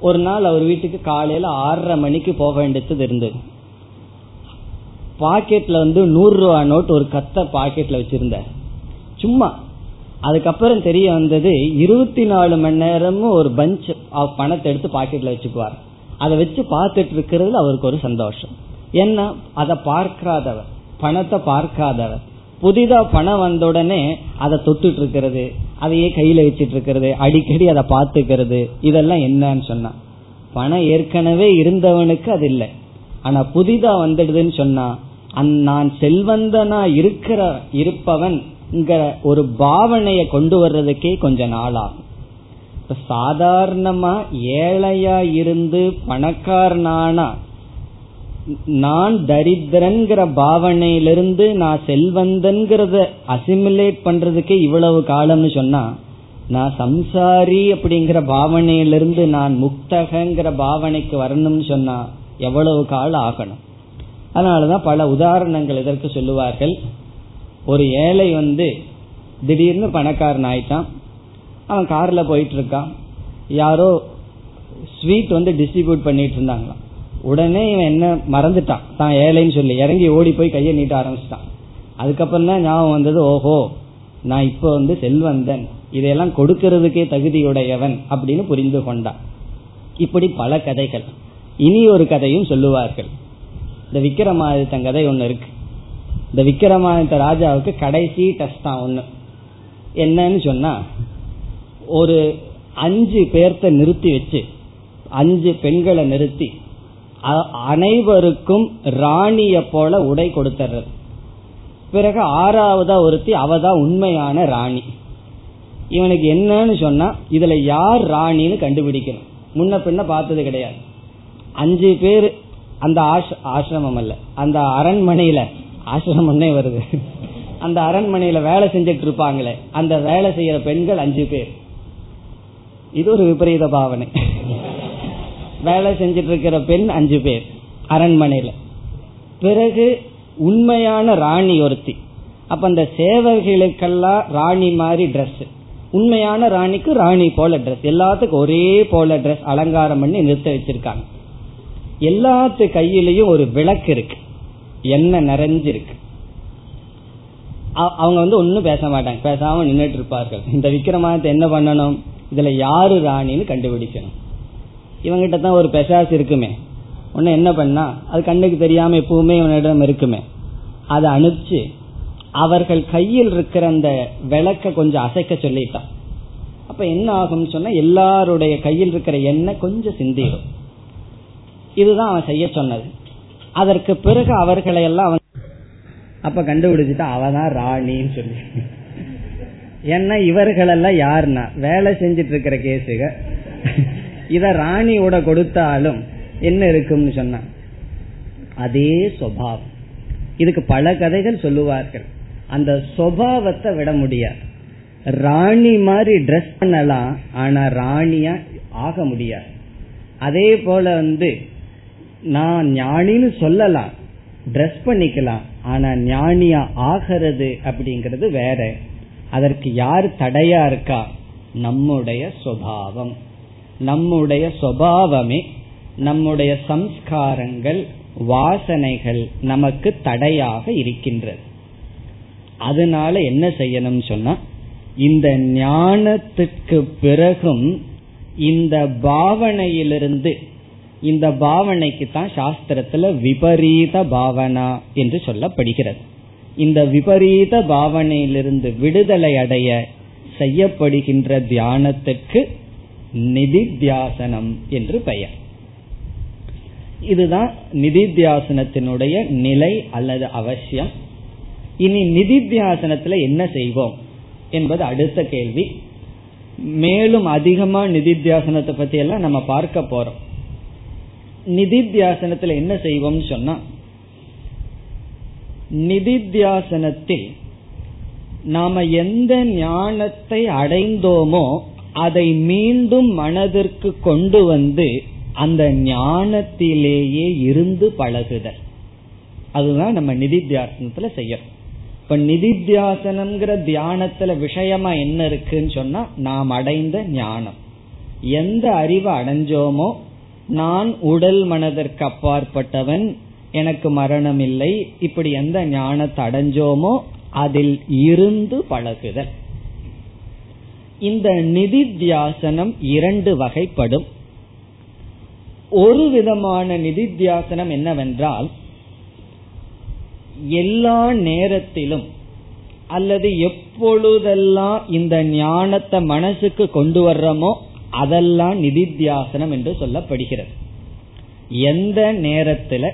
ஒரு நாள் அவர் வீட்டுக்கு காலையில ஆறரை மணிக்கு போக வேண்டியது இருந்தது. பாக்கெட்ல வந்து நூறு ரூபா நோட் ஒரு கத்த பாக்கெட்ல வச்சிருந்தார். சும்மா அதுக்கப்புறம் தெரிய வந்தது இருபத்தி நாலு மணி நேரமும் ஒரு பஞ்ச் ஆஃப் பணத்தை எடுத்து பாக்கெட்ல வச்சுக்குவார். அதை வச்சு பார்த்துட்டு இருக்கிறதுல அவருக்கு ஒரு சந்தோஷம். ஏன்னா அதை பார்க்காதவர் பணத்தை பார்க்காதவர் புதிதா பணம் வந்த உடனே அதை தொட்டுட்டு இருக்கிறது அதையே கையில வச்சிட்டு இருக்கிறது அடிக்கடி அதை பார்த்துக்கிறது இதெல்லாம் என்னன்னு சொன்னா. பணம் ஏற்கனவே இருந்தவனுக்கு அது இல்லை. ஆனா புதிதா வந்துடுதுன்னு சொன்னா நான் செல்வந்தனா இருக்கிற இருப்பவன் ஒரு பாவனைய கொண்டு வர்றதுக்கே கொஞ்ச நாள் ஆகும் சாதாரணமா ஏழையா இருந்து பணக்காரனானா நான் தரித்திரன்கிற பாவனையிலிருந்து நான் செல்வந்தன்கிறத அசிமுலேட் பண்றதுக்கே இவ்வளவு காலம்னு சொன்னா நான் சம்சாரி அப்படிங்கிற பாவனையிலிருந்து நான் முக்தகங்கிற பாவனைக்கு வரணும்னு சொன்னா எவ்வளவு காலம் ஆகணும். அதனாலதான் பல உதாரணங்கள் இதற்கு சொல்லுவார்கள். ஒரு ஏழை வந்து திடீர்னு பணக்காரன் ஆயிட்டான். அவன் கார்ல போயிட்டு இருக்கான் யாரோ ஸ்வீட் வந்து டிஸ்ட்ரிபியூட் பண்ணிட்டு இருந்தாங்களாம். உடனே இவன் என்ன மறந்துட்டான். தான் ஏழைன்னு சொல்லி இறங்கி ஓடி போய் கையை நீட்ட ஆரம்பிச்சிட்டான். அதுக்கப்புறம் தான் ஞாபகம் வந்தது ஓஹோ நான் இப்போ வந்து செல்வந்தன். இதையெல்லாம் கொடுக்கறதுக்கே தகுதியுடையவன் அப்படின்னு புரிந்து கொண்டான். இப்படி பல கதைகள். இனி ஒரு கதையும் சொல்லுவார்கள். இந்த விக்ரமாதித்தன் கதை ஒன்று இருக்கு. இந்த விக்கிரமாதித்த ராஜாவுக்கு கடைசி டெஸ்ட் தான் ஒண்ணு. என்னன்னு சொன்னா ஒரு அஞ்சு பேர்த்த நிறுத்தி வச்சு அஞ்சு பெண்களை நிறுத்தி அனைவருக்கும் ராணிய போல உடை கொடுத்துறது பிறகு ஆறாவதா ஒருத்தி அவதான் உண்மையான ராணி. இவனுக்கு என்னன்னு சொன்னா இதுல யார் ராணின்னு கண்டுபிடிக்கணும். முன்ன பின்ன பார்த்தது கிடையாது. அஞ்சு பேர் அந்த ஆசிரமம் அல்ல அந்த அரண்மனையில ஆசிரமம்னே வருது. அந்த அரண்மனையில வேலை செஞ்சுட்டு இருப்பாங்களே அந்த வேலை செய்யற பெண்கள் அஞ்சு பேர். இது ஒரு விபரீத பாவனை. வேலை செஞ்சிட்டு இருக்கிற பெண் அஞ்சு பேர் அரண்மனையில. பிறகு உண்மையான ராணி ஒருத்தி. அப்ப அந்த சேவர்களுக்கெல்லாம் ராணி மாதிரி ட்ரெஸ் உண்மையான ராணிக்கு ராணி போல ட்ரெஸ் எல்லாத்துக்கும் ஒரே போல ட்ரெஸ் அலங்காரம் பண்ணி நிறுத்த வச்சிருக்காங்க. எல்லாத்து கையிலையும் ஒரு விளக்கு இருக்கு. எண்ணெய் நிறைஞ்சிருக்கு? அவங்க வந்து ஒன்னும் பேச மாட்டாங்க. பேசாம நின்றுட்டு இருப்பார்கள். இந்த விக்கிரமானத்தை என்ன பண்ணணும்? இதுல யாரு ராணின்னு கண்டுபிடிக்கணும். இவங்கிட்ட தான் ஒரு பெசாஸ் இருக்குமே. உன்ன என்ன பண்ணா? அது கண்ணுக்கு தெரியாம எப்பவுமே இவனிடம் இருக்குமே. அதை அனுப்பிச்சு அவர்கள் கையில் இருக்கிற அந்த விளக்க கொஞ்சம் அசைக்க சொல்லிட்டான். அப்ப என்ன ஆகும்னு சொன்னா எல்லாருடைய கையில் இருக்கிற எண்ணெய் கொஞ்சம் சிந்திடும். இதுதான் அவன் செய்ய சொன்னது. அதற்கு பிறகு அவர்களை எல்லாம் அப்ப கண்டுபிடிச்சிட்டா அவதான் ராணின்னு சொல்லி. ஏன்னா இவர்களெல்லாம் யாருன்னா? வேலை செஞ்சிட்டு இருக்கிற கேசுக. இத ராணியோட கொடுத்தாலும் என்ன இருக்கும்னு சொன்னா அதே சுவாவம் இதுக்கு பல கதைகள் சொல்லுவார்கள். அந்த சுவாவத்தை விட முடியாது. ராணி மாதிரி ட்ரெஸ் பண்ணலாம் ஆனா ராணியா ஆக முடியாது. அதே போல வந்து நான் ஞானின்னு சொல்லலாம். ட்ரெஸ் பண்ணிக்கலாம். ஆனா ஞானியா ஆகிறது அப்படிங்கிறது வேற. அதற்கு யார் தடையா இருக்கா? நம்முடைய சுவாவம் நம்முடைய சுவாவமே நம்முடைய சம்ஸ்காரங்கள் வாசனைகள் நமக்கு தடையாக இருக்கின்றது. அதனால என்ன செய்யணும் சொன்னா இந்த ஞானத்துக்கு பிறகும் இந்த பாவனையிலிருந்து இந்த பாவனைக்கு தான் சாஸ்திரத்துல விபரீத பாவனா என்று சொல்லப்படுகிறது. இந்த விபரீத பாவனையிலிருந்து விடுதலை அடைய செய்யப்படுகின்ற தியானத்துக்கு நிதித்தியாசனம் என்று பெயர். இதுதான் நிதித்தியாசனத்தினுடைய நிலை அல்லது அவசியம். இனி நிதித்தியாசனத்துல என்ன செய்வோம் என்பது அடுத்த கேள்வி. மேலும் அதிகமா நிதித்தியாசனத்தை பத்தி எல்லாம் நம்ம பார்க்க போறோம். நிதித்தியாசனத்துல என்ன செய்வோம்னு சொன்னா நிதித்தியாசனத்தில் நாம எந்த ஞானத்தை அடைந்தோமோ அதை மீண்டும் மனதிற்கு கொண்டு வந்து அந்த ஞானத்திலேயே இருந்து பழகுதல். அதுதான் நம்ம நிதித்தியாசனத்துல செய்யறோம். இப்ப நிதித்தியாசனம்ங்கிற தியானத்துல விஷயமா என்ன இருக்குன்னு சொன்னா நாம் அடைந்த ஞானம். எந்த அறிவை அடைஞ்சோமோ நான் உடல் மனதிற்கு அப்பாற்பட்டவன் எனக்கு மரணம் இல்லை இப்படி எந்த ஞானத்தை அடைஞ்சோமோ அதில் இருந்து பழகுதல். இந்த நிதித்தியாசனம் இரண்டு வகைப்படும். ஒரு விதமான நிதித்தியாசனம் என்னவென்றால் எல்லா நேரத்திலும் அல்லது எப்பொழுதெல்லாம் இந்த ஞானத்தை மனசுக்கு கொண்டு வர்றோமோ அதெல்லாம் நிதித்தியாசனம் என்று சொல்லப்படுகிறது. எந்த நேரத்துல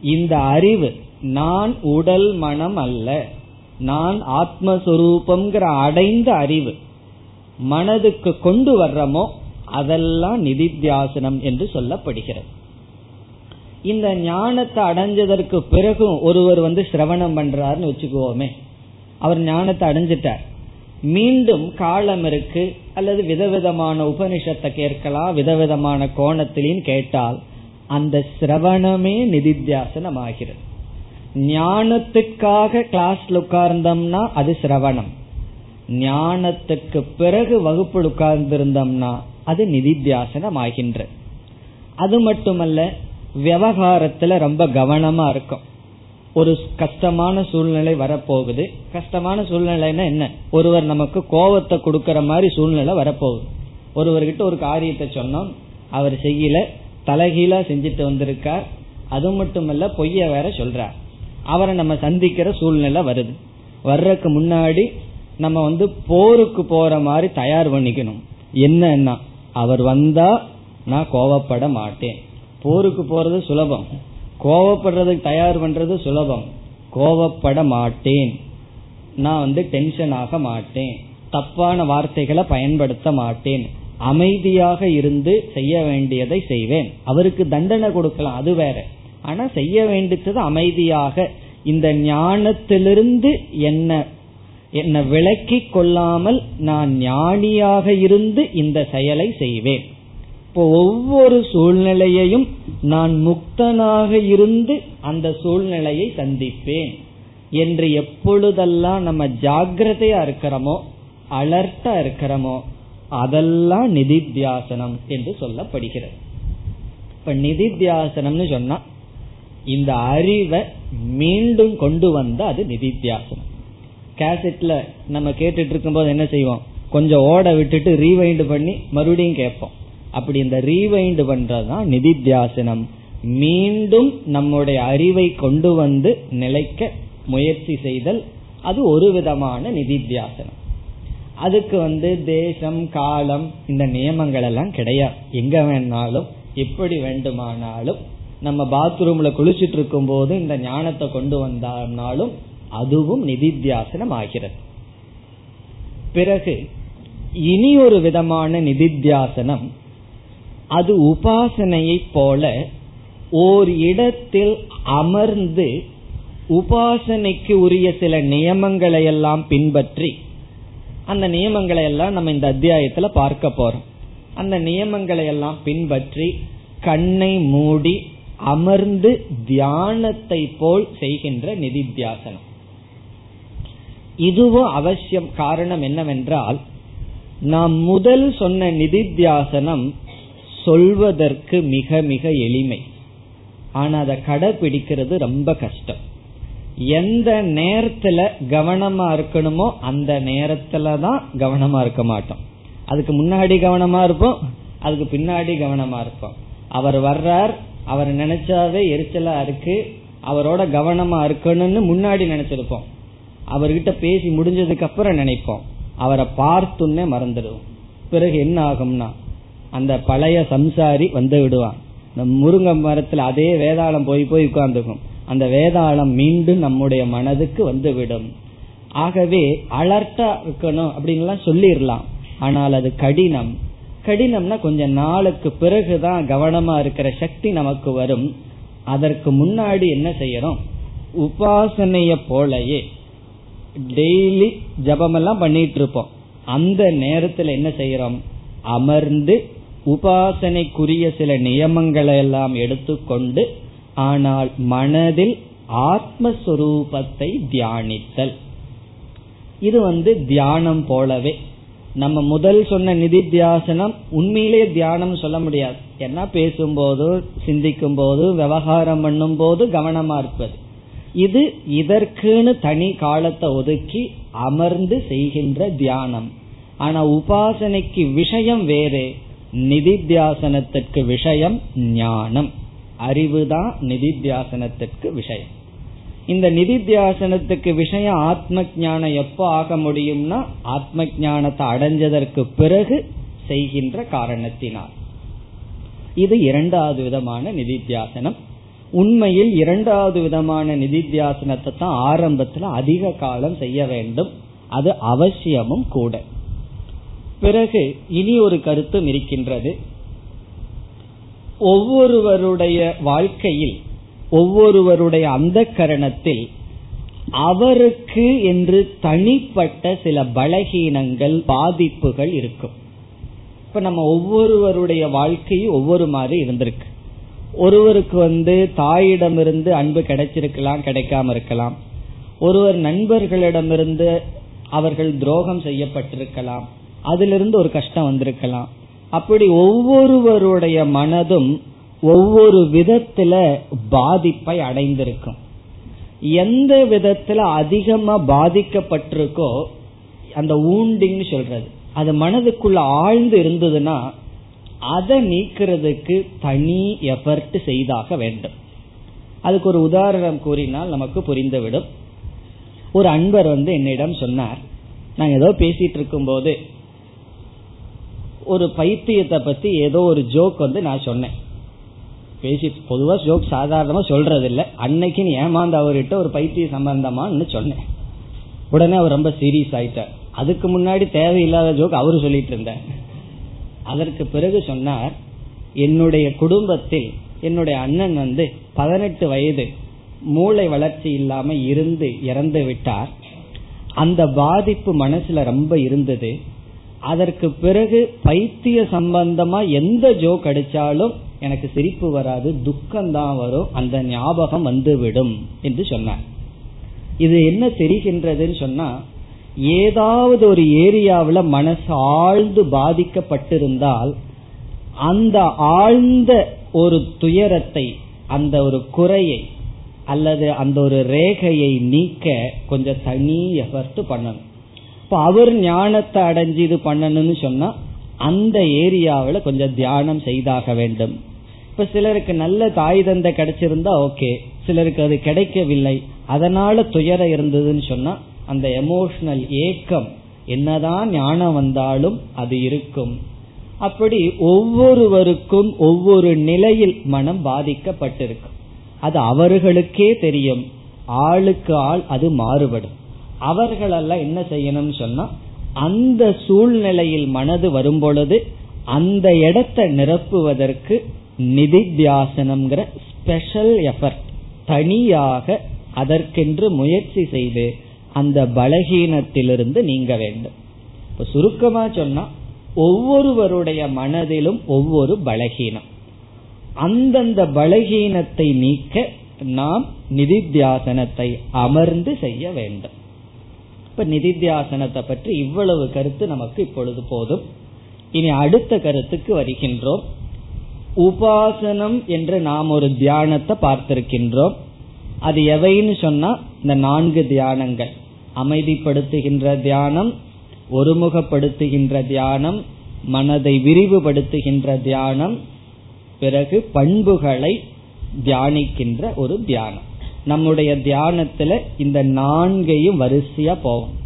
இந்த அறிவு நான் உடல் மனம் அல்ல நான் ஆத்மஸ்வரூபம்ங்கிற அடைந்த அறிவு மனதுக்கு கொண்டு வர்றமோ அதெல்லாம் நிதித்தியாசனம் என்று சொல்லப்படுகிறது. இந்த ஞானத்தை அடைஞ்சதற்கு பிறகும் ஒருவர் வந்து சிரவணம் பண்றாருன்னு வச்சுக்குவோமே அவர் ஞானத்தை அடைஞ்சிட்டார். மீண்டும் காலம் இருக்கு அல்லது விதவிதமான உபனிஷத்தை கேட்கலாம் விதவிதமான கோணத்திலையும் கேட்டால் அந்த சிரவணமே நிதித்தியாசனம் ஆகிறது ஞானத்துக்காக கிளாஸ்ல உட்கார்ந்தோம்னா அது சிரவணம். ஞானத்துக்கு பிறகு வகுப்பில் உட்கார்ந்திருந்தோம்னா அது நிதித்தியாசனம் ஆகின்ற அது மட்டுமல்ல விவகாரத்துல ரொம்ப கவனமா இருக்கும். ஒரு கஷ்டமான சூழ்நிலை வரப்போகுது. கஷ்டமான சூழ்நிலைன்னா என்ன? ஒருவர் நமக்கு கோபத்தை கொடுக்கற மாதிரி சூழ்நிலை வரப்போகுது. ஒருவர்கிட்ட ஒரு காரியத்தை சொன்னோம் அவர் செய்யல தலைகீழா செஞ்சுட்டு வந்திருக்கார். அது மட்டுமல்ல பொய்ய வேற சொல்றார். அவரை நம்ம சந்திக்கிற சூழ்நிலை வருது. வர்றதுக்கு முன்னாடி நம்ம வந்து போருக்கு போற மாதிரி தயார் பண்ணிக்கணும். என்னன்னா அவர் வந்தா நான் கோவப்பட மாட்டேன். போருக்கு போறது சுலபம். கோவப்படுறதுக்கு தயார் பண்றது சுலபம். கோவப்பட மாட்டேன். நான் வந்து டென்ஷன் ஆக மாட்டேன். தப்பான வார்த்தைகளை பயன்படுத்த மாட்டேன். அமைதியாக இருந்து செய்ய வேண்டியதை செய்வேன். அவருக்கு தண்டனை கொடுக்கலாம் அது வேற. ஆனா செய்ய வேண்டியது அமைதியாக இந்த ஞானத்திலிருந்து என்ன என்னை விளக்கி கொள்ளாமல் நான் ஞானியாக இருந்து இந்த செயலை செய்வேன். இப்போ ஒவ்வொரு சூழ்நிலையையும் நான் முக்தனாக இருந்து அந்த சூழ்நிலையை சந்திப்பேன் என்று எப்பொழுதெல்லாம் நம்ம ஜாகிரதையா இருக்கிறோமோ அலர்ட்டா இருக்கிறோமோ அதெல்லாம் நிதித்தியாசனம் என்று சொல்லப்படுகிறது. இப்ப நிதித்தியாசனம்னு சொன்னா இந்த அறிவை மீண்டும் கொண்டு வந்தா அது நிதித்தியாசனம். கேசட்ல நம்ம கேட்டுட்டு இருக்கும்போது என்ன செய்வோம்? கொஞ்சம் ஓட விட்டுட்டு ரீவைண்ட் பண்ணி மறுபடியும் கேட்போம். அப்படி இந்த ரீவைண்ட் பண்றதுதான் நிதித்தியாசனம். மீண்டும் நம்முடைய அறிவை கொண்டு வந்து நிலைக்க முயற்சி செய்தல் அது ஒரு விதமான நிதித்தியாசனம். அதுக்கு வந்து தேசம் காலம் இந்த நியமங்கள் எல்லாம் கிடையாது. எங்க வேணாலும் எப்படி வேண்டுமானாலும் நம்ம பாத்ரூம்ல குளிச்சிட்டு இருக்கும் போது இந்த ஞானத்தை கொண்டு வந்தாலும் அதுவும் நிதித்தியாசனம் ஆகிறது. பிறகு இனி ஒரு விதமான நிதித்தியாசனம் அது உபாசனையைப் போல ஓர் இடத்தில் அமர்ந்து உபாசனைக்கு உரிய சில நியமங்களை எல்லாம் பின்பற்றி அந்த நியமங்களை எல்லாம் நம்ம இந்த அத்தியாயத்துல பார்க்க போறோம். அந்த நியமங்களை எல்லாம் பின்பற்றி கண்ணை மூடி அமர்ந்து தியானத்தை போல் செய்கின்ற நிதித்தியாசனம். இதுவும் அவசியம் காரணம் என்னவென்றால் நாம் முதல் சொன்ன நிதித்தியாசனம் சொல்வதற்கு மிக மிக எளிமை. ஆனா அதை கடைபிடிக்கிறது ரொம்ப கஷ்டம். எந்த நேரத்துல கவனமா இருக்கணுமோ அந்த நேரத்துல தான் கவனமா இருக்க மாட்டோம். அதுக்கு முன்னாடி கவனமா இருப்போம் அதுக்கு பின்னாடி கவனமா இருப்போம். அவர் வர்றார் அவர் நினைச்சாவே எரிச்சலா இருக்கு அவரோட கவனமா இருக்கணும்னு முன்னாடி நினைச்சிருப்போம். அவர்கிட்ட பேசி முடிஞ்சதுக்கு அப்புறம் நினைப்போம். அவரை பார்த்துன்னே மறந்துடுவோம். பிறகு என்ன ஆகும்னா அந்த பழைய சம்சாரி வந்து விடுவான். இந்த முருங்க மரத்துல அதே வேதாளம் போய் போய் உட்கார்ந்துக்கும் அந்த வேதாளம் மீண்டும் நம்முடைய மனதுக்கு வந்து விடும். ஆகவே அலர்ட்டா இருக்கணும் அப்படின்லாம் சொல்லிடலாம். ஆனால் அது கடினம். கடினம்னா கொஞ்சம் நாளுக்கு பிறகுதான் கவனமா இருக்கிற சக்தி நமக்கு வரும். அதற்கு முன்னாடி என்ன செய்யறோம் உபாசனைய போலயே டெய்லி ஜபமெல்லாம் பண்ணிட்டு இருப்போம். அந்த நேரத்துல என்ன செய்யறோம்? அமர்ந்து உபாசனைக்குரிய சில நியமங்களை எல்லாம் எடுத்துக்கொண்டு ஆனால் மனதில் ஆத்மஸ்வரூபத்தை தியானித்தல். இது வந்து தியானம் போலவே. நம்ம முதல் சொன்ன நிதித்தியாசனம் உண்மையிலே தியானம் சொல்ல முடியாது. ஏன்னா பேசும்போது சிந்திக்கும் போது விவகாரம் பண்ணும் போது கவனமா இருப்பது. இது இதற்குன்னு தனி காலத்தை ஒதுக்கி அமர்ந்து செய்கின்ற தியானம். ஆனா உபாசனைக்கு விஷயம் வேறு. நிதித்தியாசனத்திற்கு விஷயம் ஞானம். அறிவுதான் நிதித்தியாசனத்திற்கு விஷயம். இந்த நிதித்தியாசனத்துக்கு விஷயம் ஆத்ம ஞானம் எப்போ ஆக முடியும்னா ஆத்ம ஞானத்தை அடைஞ்சதற்கு பிறகு செய்கின்ற காரணத்தினால். இது இரண்டாவது விதமான நிதித்தியாசனம். உண்மையில் இரண்டாவது விதமான நிதித்தியாசனத்தை தான் ஆரம்பத்தில் அதிக காலம் செய்ய வேண்டும். அது அவசியமும் கூட. பிறகு இனி ஒரு கருத்தும் இருக்கின்றது. ஒவ்வொருவருடைய வாழ்க்கையில் ஒவ்வொருவருடைய அந்த கரணத்தில் அவருக்கு என்று தனிப்பட்ட சில பலகீனங்கள் பாதிப்புகள் இருக்கும். இப்ப நம்ம ஒவ்வொருவருடைய வாழ்க்கையும் ஒவ்வொரு மாதிரி இருந்திருக்கு. ஒருவருக்கு வந்து தாயிடமிருந்து அன்பு கிடைச்சிருக்கலாம் கிடைக்காம இருக்கலாம். ஒருவர் நண்பர்களிடமிருந்து அவர்கள் துரோகம் செய்யப்பட்டிருக்கலாம். அதிலிருந்து ஒரு கஷ்டம் வந்திருக்கலாம். அப்படி ஒவ்வொருவருடைய மனதும் ஒவ்வொரு விதத்துல பாதிப்பை அடைந்திருக்கும். எந்த விதத்துல அதிகமா பாதிக்கப்பட்டிருக்கோ அந்த ஊண்டிங் சொல்றது அது மனதுக்குள்ள ஆழ்ந்து இருந்ததுன்னா அதை நீக்கிறதுக்கு தனி எஃபர்ட் செய்தாக வேண்டும். அதுக்கு ஒரு உதாரணம் கூறினால் நமக்கு புரிந்துவிடும். ஒரு அன்பர் வந்து என்னிடம் சொன்னார் நான் ஏதோ பேசிட்டு இருக்கும் போது ஒரு பைத்தியத்தை பத்தி ஏதோ ஒரு ஜோக் வந்து நான் சொன்னேன். பேசி பொதுவா ஜோக் சாதாரணமா சொல்றது இல்ல அன்னைக்கு நீ அவர்கிட்ட ஒரு பைத்திய சம்பந்தமான்னு சொன்னேன். உடனே அவர் ரொம்ப சீரியஸ் ஆயிட்டார். அதுக்கு முன்னாடி தேவையில்லாத ஜோக் அவரு சொல்லிட்டு இருந்தார். அதற்கு பிறகு சொன்னார் என்னுடைய குடும்பத்தில் என்னுடைய அண்ணன் வந்து பதினெட்டு வயது மூளை வளர்ச்சி இல்லாம இருந்து இறந்து விட்டார். அந்த பாதிப்பு மனசுல ரொம்ப இருந்தது. அதற்கு பிறகு பைத்திய சம்பந்தமா எந்த ஜோக் அடிச்சாலும் எனக்கு சிரிப்பு வராது துக்கம் தான் வரும் அந்த ஞாபகம் வந்துவிடும் என்று சொன்னார். இது என்ன தெரிகின்றதுன்னு சொன்னா ஏதாவது ஒரு ஏரியாவில் மனசு ஆழ்ந்து பாதிக்கப்பட்டிருந்தால் அந்த ஆழ்ந்த ஒரு துயரத்தை அந்த ஒரு குறையை அல்லது அந்த ஒரு ரேகையை நீக்க கொஞ்சம் தனி எஃபர்ட் பண்ணணும். இப்ப அவர் ஞானத்தை அடைஞ்சு இது பண்ணணும்னு சொன்னா அந்த ஏரியாவில் கொஞ்சம் தியானம் செய்தாக வேண்டும். இப்ப இப்ப சிலருக்கு நல்ல தாய் தந்தை கிடைச்சிருந்தா ஓகே சிலருக்கு அது கிடைக்கவில்லை. அதனால துயரம் இருந்ததுன்னு சொன்னா அந்த எமோஷனல் ஏக்கம் என்னதான் ஞானம் வந்தாலும் அது இருக்கும். அப்படி ஒவ்வொருவருக்கும் ஒவ்வொரு நிலையில் மனம் பாதிக்கப்பட்டிருக்கும் அது அவர்களுக்கே தெரியும். ஆளுக்கு ஆள் அது மாறுபடும். அவர்களெல்லாம் என்ன செய்யணும்னு சொன்னா அந்த சூழ்நிலையில் மனது வரும் பொழுது அந்த இடத்தை நிரப்புவதற்கு நிதித்தியாசனம்ங்கிற ஸ்பெஷல் எஃபர்ட் தனியாக அதற்கென்று முயற்சி செய்து அந்த பலகீனத்திலிருந்து நீங்க வேண்டும். இப்ப சுருக்கமா சொன்னா ஒவ்வொருவருடைய மனதிலும் ஒவ்வொரு பலகீனம். அந்தந்த பலகீனத்தை நீக்க நாம் நிதித்தியாசனத்தை அமர்ந்து செய்ய வேண்டும். இப்ப நிதித்தியாசனத்தை பற்றி இவ்வளவு கருத்து நமக்கு இப்பொழுது போதும். இனி அடுத்த கருத்துக்கு வருகின்றோம். உபாசனம் என்று நாம் ஒரு தியானத்தை பார்த்திருக்கின்றோம். அது எவைன்னு சொன்னா இந்த நான்கு தியானங்கள். அமைதிப்படுத்துகின்ற தியானம் ஒருமுகப்படுத்துகின்ற தியானம் மனதை விரிவுபடுத்துகின்ற தியானம் பிறகு பண்புகளை தியானிக்கின்ற ஒரு தியானம். நம்முடைய தியானத்துல இந்த நான்கையும் வரிசையா போவோம்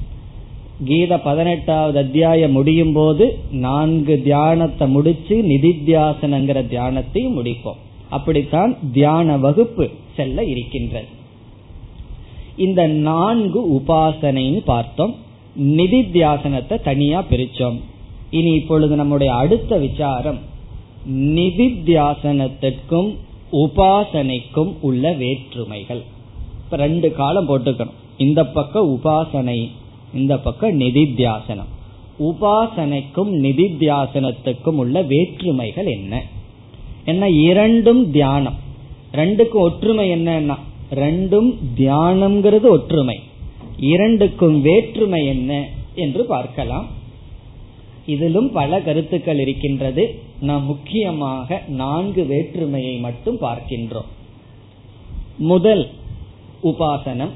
கீத பதினெட்டாவது அத்தியாயம் முடியும் போது நான்கு தியானத்தை முடிச்சு நிதித்தியாசனங்கிற தியானத்தையும் முடிப்போம். அப்படித்தான் தியான வகுப்பு செல்ல இருக்கின்றது. இந்த நான்கு உபாசனைன்னு பார்த்தோம். நிதித்தியாசனத்தை தனியா பிரிச்சோம். இனி இப்பொழுது நம்முடைய அடுத்த விசாரம் நிதித்தியாசனத்திற்கும் உபாசனைக்கும் உள்ள வேற்றுமைகள். இப்ப ரெண்டு காலம் போட்டுக்கணும். இந்த பக்கம் உபாசனை இந்த பக்கம் நிதித்தியாசனம். உபாசனைக்கும் நிதித்தியாசனத்துக்கும் உள்ள வேற்றுமைகள் என்ன? என்ன இரண்டும் தியானம். ரெண்டுக்கும் ஒற்றுமை என்னன்னா ரெண்டும் தியானம்ங்கிறது ஒற்றுமை. இரண்டுக்கும் வேற்றுமை என்ன என்று பார்க்கலாம். இதிலும் பல கருத்துக்கள் இருக்கின்றது. நாம் முக்கியமாக நான்கு வேற்றுமையை மட்டும் பார்க்கின்றோம். முதல் உபாசனம்.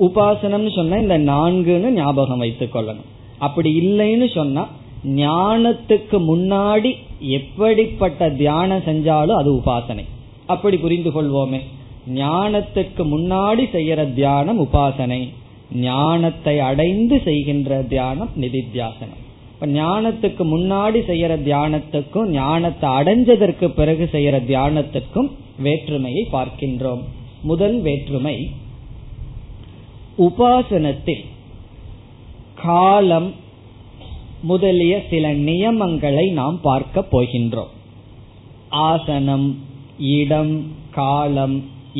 உபாசனம் சொன்னா இந்த நான்குன்னு ஞாபகம் வைத்துக் கொள்ளணும். அப்படி இல்லைன்னு சொன்னா ஞானத்துக்கு முன்னாடி எப்படிப்பட்ட தியானம் செஞ்சாலும் அது உபாசனை. அப்படி புரிந்து கொள்வோமே. ஞானத்துக்கு முன்னாடி செய்யற தியானம் உபாசனை. ஞானத்தை அடைந்து செய்கின்ற தியானம் நிதித்தியாசனம். இப்ப ஞானத்துக்கு முன்னாடி செய்யற தியானத்துக்கும் ஞானத்தை அடைஞ்சதற்கு பிறகு செய்யற தியானத்துக்கும் வேற்றுமையை பார்க்கின்றோம். முதல் வேற்றுமை உபாசனத்தில் காலம் முதலிய சில நியமங்களை நாம் பார்க்க போகின்றோம். ஆசனம் இடம் காலம்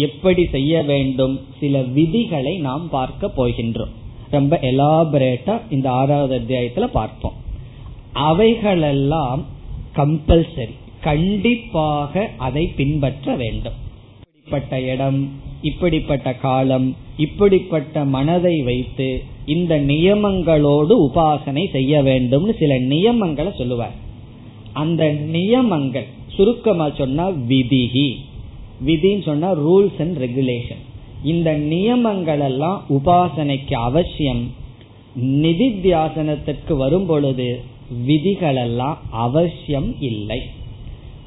எப்படி செய்ய வேண்டும் சில விதிகளை நாம் பார்க்க போகின்றோம். ரொம்ப எலாபரேட்டா இந்த ஆறாவது அத்தியாயத்துல பார்ப்போம். அவைகளெல்லாம் கம்பல்சரி கண்டிப்பாக அதை பின்பற்ற வேண்டும். இப்படிப்பட்ட இடம் இப்படிப்பட்ட காலம் இப்படிப்பட்ட மனதை வைத்து இந்த நியமங்களோடு உபாசனை செய்ய வேண்டும்னு சில நியமங்களை சொல்லுவார். அந்த நியமங்கள் சுருக்கமா சொன்னா விதிகி விதின்னு சொன்னா ரூல்ஸ் அண்ட் ரெகுலேஷன். இந்த நியமங்கள் எல்லாம் உபாசனைக்கு அவசியம். நிதித்தியாசனத்திற்கு வரும் பொழுது விதிகளெல்லாம் அவசியம் இல்லை.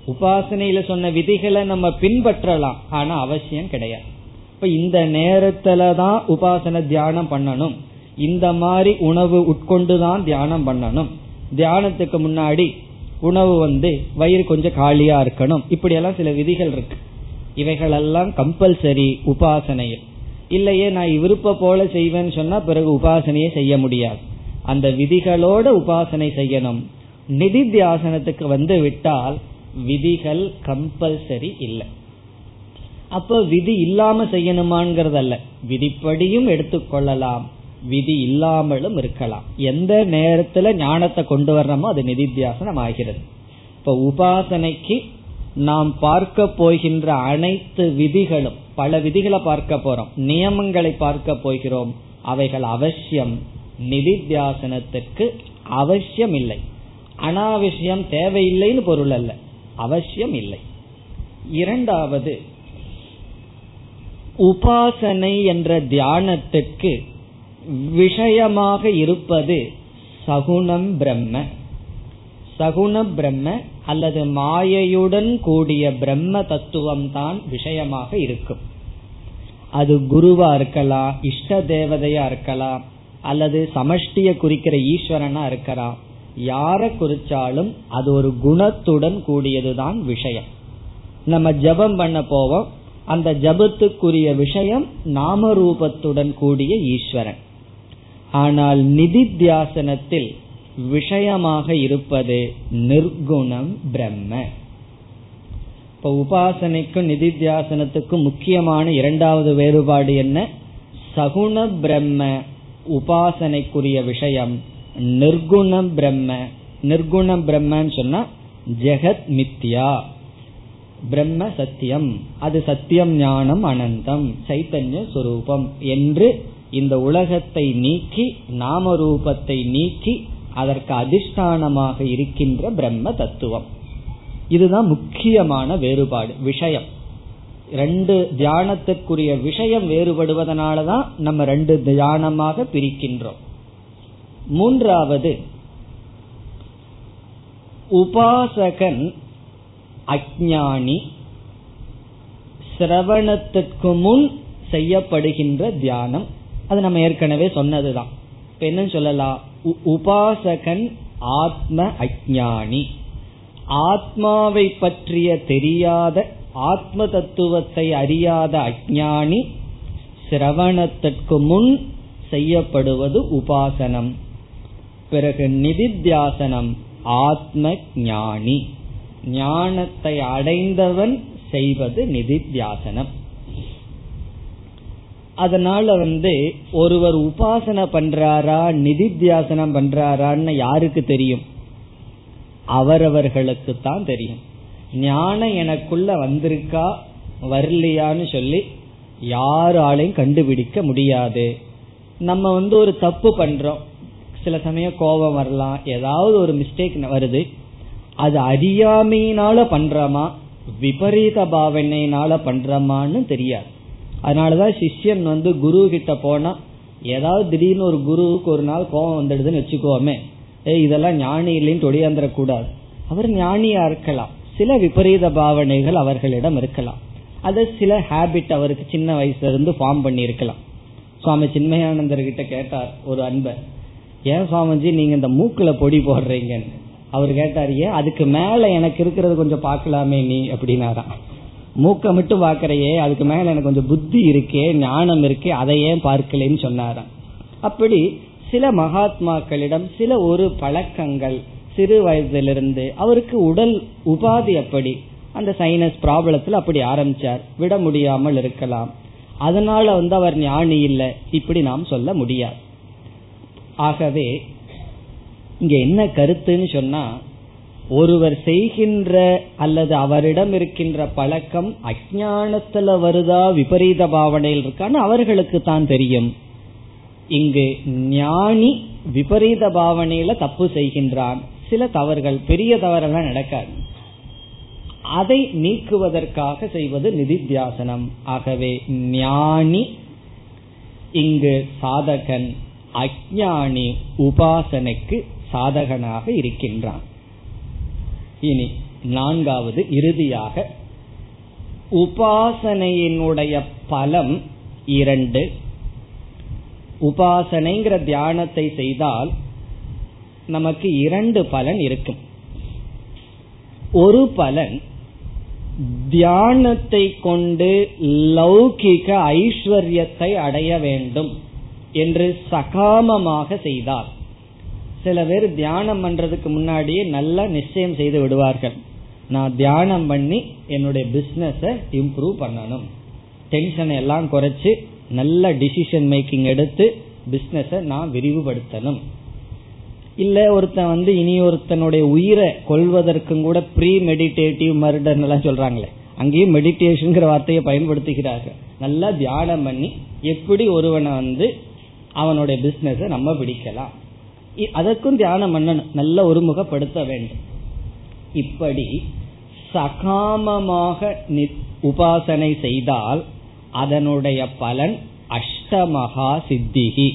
உபாசனையில சொன்ன விதிகளை நம்ம பின்பற்றலாம். ஆனா அவசியம் கிடையாது. இப்ப இந்த நேரத்துல தான் உபாசனை தியானம் பண்ணணும். இந்த மாதிரி உணவு உட்கொண்டுதான் தியானம் பண்ணணும். தியானத்துக்கு முன்னாடி உணவு வந்து வயிறு கொஞ்சம் காலியா இருக்கணும். இப்படி எல்லாம் சில விதிகள் இருக்கு. இவைகளெல்லாம் கம்பல்சரி உபாசனையில் இல்லையே நான் விருப்ப போல செய்வேன்னு சொன்னா பிறகு உபாசனையே செய்ய முடியாது. அந்த விதிகளோட உபாசனை செய்யணும். நிதித்தியாசனத்துக்கு வந்து விட்டால் விதிகள் கம்பல்சரி இல்லை. அப்ப விதி இல்லாம செய்யணுமாங்கிறதல்ல. விதிப்படியும் எடுத்துக்கொள்ளலாம் விதி இல்லாமலும் இருக்கலாம். எந்த நேரத்துல ஞானத்தை கொண்டு வர்றோமோ அது நிதித்தியாசனம் ஆகிறது. இப்ப உபாசனைக்கு நாம் பார்க்க போகின்ற அனைத்து விதிகளும் பல விதிகளை பார்க்க போறோம். நியமங்களை பார்க்க போகிறோம். அவைகள் அவசியம். நிதித்தியாசனத்துக்கு அவசியம் இல்லை அனாவசியம் தேவையில்லைன்னு பொருள் அல்ல. அவசியம் இல்லை இரண்டாவது உபாசனை என்ற தியானத்துக்கு விஷயமாக இருப்பது சகுணம் பிரம்ம. சகுண பிரம்ம அல்லது மாயையுடன் கூடிய பிரம்ம தத்துவம் தான் விஷயமாக இருக்கும். அது குருவா இருக்கலாம் இஷ்ட தேவதையா இருக்கலாம் அல்லது சமஷ்டிய குறிக்கிற ஈஸ்வரனா இருக்கலாம். யாரை குறிச்சாலும் அது ஒரு குணத்துடன் கூடியதுதான் விஷயம். நம்ம ஜபம் பண்ண போவோம். அந்த ஜபத்துக்குரிய விஷயம் நாம ரூபத்துடன் கூடிய ஈஸ்வரன். ஆனால் நிதித்தியாசனத்தில் விஷயமாக இருப்பது நிர்குணம் பிரம்ம. இப்ப உபாசனைக்கும் நிதித்தியாசனத்துக்கும் முக்கியமான இரண்டாவது வேறுபாடு என்ன? சகுண பிரம்ம உபாசனைக்குரிய விஷயம் நிர்குணம் பிரம்ம நிர்குணம் பிரம்மன்னு சொன்னா ஜெகத் மித்யா. பிரம்ம சத்தியம். அது சத்தியம் ஞானம் அனந்தம் சைத்தன்ய சுரூபம் என்று இந்த உலகத்தை நீக்கி நாம ரூபத்தை நீக்கி அதற்கு அதிஷ்டானமாக இருக்கின்ற பிரம்ம தத்துவம். இதுதான் முக்கியமான வேறுபாடு விஷயம். ரெண்டு தியானத்திற்குரிய விஷயம் வேறுபடுவதனாலதான் நம்ம ரெண்டு தியானமாக பிரிக்கின்றோம். மூன்றாவது உபாசகன் அஜானி சிரவணத்திற்கு முன் செய்யப்படுகின்ற தியானம். அது நம்ம ஏற்கனவே சொன்னதுதான். இப்ப என்னன்னு சொல்லலாம்? உபாசகன் ஆத்ம அஜானி ஆத்மாவை பற்றிய தெரியாத ஆத்ம தத்துவத்தை அறியாத அஜானி சிரவணத்திற்கு முன் செய்யப்படுவது உபாசனம். பிறகு நிதித்தியாசனம் ஆத்ம ஞானி ஞானத்தை அடைந்தவன் செய்வது நிதித்தியாசனம். அதனால வந்து ஒருவர் உபாசனை பண்றாரா நிதித்தியாசனம் பண்றாரான்னு யாருக்கு தெரியும்? அவரவர்களுக்கு தான் தெரியும். ஞானம் எனக்குள்ள வந்திருக்கா வரலையான்னு சொல்லி யாராலையும் கண்டுபிடிக்க முடியாது. நம்ம வந்து ஒரு தப்பு பண்றோம். சில சமயம் கோபம் வரலாம். ஏதாவது ஒரு மிஸ்டேக் வருது. அது அறியாமையினால பண்றோமா? விபரீத பாவனையினால பண்றோமான்னு தெரியாது. அதனாலதான் சிஷ்யன் வந்து குரு கிட்ட போனா ஏதாவது திடீர்னு ஒரு குருவுக்கு ஒரு நாள் கோபம் வந்துடுதுன்னு வச்சுக்கோமே. ஏ இதெல்லாம் ஞானி இல்லைன்னு ஒடியாந்துட கூடாது அவர் ஞானியா இருக்கலாம். சில விபரீத பாவனைகள் அவர்களிடம் இருக்கலாம். அது சில ஹேபிட் அவருக்கு சின்ன வயசுல இருந்து ஃபார்ம் பண்ணி இருக்கலாம் சுவாமி சின்மயானந்தர் கிட்ட கேட்டார் ஒரு அன்பர். ஏன் சுவாமிஜி நீங்க இந்த மூக்குல பொடி போடுறீங்கன்னு? அவர் கேட்டார் ஏன் அதுக்கு மேல எனக்கு இருக்கிறது கொஞ்சம் பார்க்கலாமே நீ? அப்படின்னாராம். மூக்க மட்டும் பாக்குறையே அதுக்கு மேல எனக்கு கொஞ்சம் புத்தி இருக்கே ஞானம் இருக்கே அதை ஏன் பார்க்கலன்னு சொன்னாராம். அப்படி சில மகாத்மாக்களிடம் சில ஒரு பழக்கங்கள் சிறு வயதிலிருந்து அவருக்கு உடல் உபாதி அப்படி அந்த சைனஸ் ப்ராப்ளத்தில் அப்படி ஆரம்பிச்சார். விட முடியாமல் இருக்கலாம். அதனால வந்து அவர் ஞானி இல்லை இப்படி நாம் சொல்ல முடியாது. ஆகவே இங்க என்ன கருத்துன்னு சொன்னா ஒருவர் செய்கின்ற அல்லது அவரிடம் இருக்கின்ற பழக்கம் அஜானத்துல வருதா விபரீத பாவனையில் இருக்கான்னு அவர்களுக்கு தான் தெரியும். இங்கு ஞானி விபரீத பாவனையில தப்பு செய்கின்றான். சில தவறுகள் பெரிய தவறெல்லாம் நடக்காது. அதை நீக்குவதற்காக செய்வது நிதித்தியாசனம். ஆகவே ஞானி இங்கு சாதகன். அஜானி உபாசனைக்கு சாதகனாக இருக்கின்றான். இனி நான்காவது இறுதியாக உபாசனையினுடைய பலம் இரண்டு. உபாசனைங்கிற தியானத்தை செய்தால் நமக்கு இரண்டு பலன் இருக்கும். ஒரு பலன் தியானத்தை கொண்டு லௌகிக ஐஸ்வர்யத்தை அடைய வேண்டும். என்று சகாமமாக செய்தார். சில பேர் தியானம் பண்றதுக்கு முன்னாடியே நல்லா நிச்சயம் செய்து விடுவார்கள். நான் தியானம் பண்ணி என்னுடைய பிசினஸ இம்ப்ரூவ் பண்ணணும். டென்ஷன் எல்லாம் குறைச்சு நல்ல டிசிஷன் மேக்கிங் எடுத்து பிசினஸ நான் விரிவுபடுத்தணும். இல்ல ஒருத்தன் வந்து இனி ஒருத்தனுடைய உயிரை கொள்வதற்கும் கூட ப்ரீ மெடிடேட்டிவ் மர்டர் எல்லாம் சொல்றாங்களே அங்கேயும் மெடிடேஷன் வார்த்தையை பயன்படுத்துகிறார்கள். நல்லா தியானம் பண்ணி எப்படி ஒருவனை வந்து அவனுடைய பிசினஸ் நம்ம பிடிக்கலாம். அதற்கும் தியானம் பண்ணணும் நல்ல ஒருமுகப்படுத்த வேண்டும். இப்படி சகாமமாக உபாசனை செய்தால் அதனுடைய பலன் அஷ்டமகா சித்திகி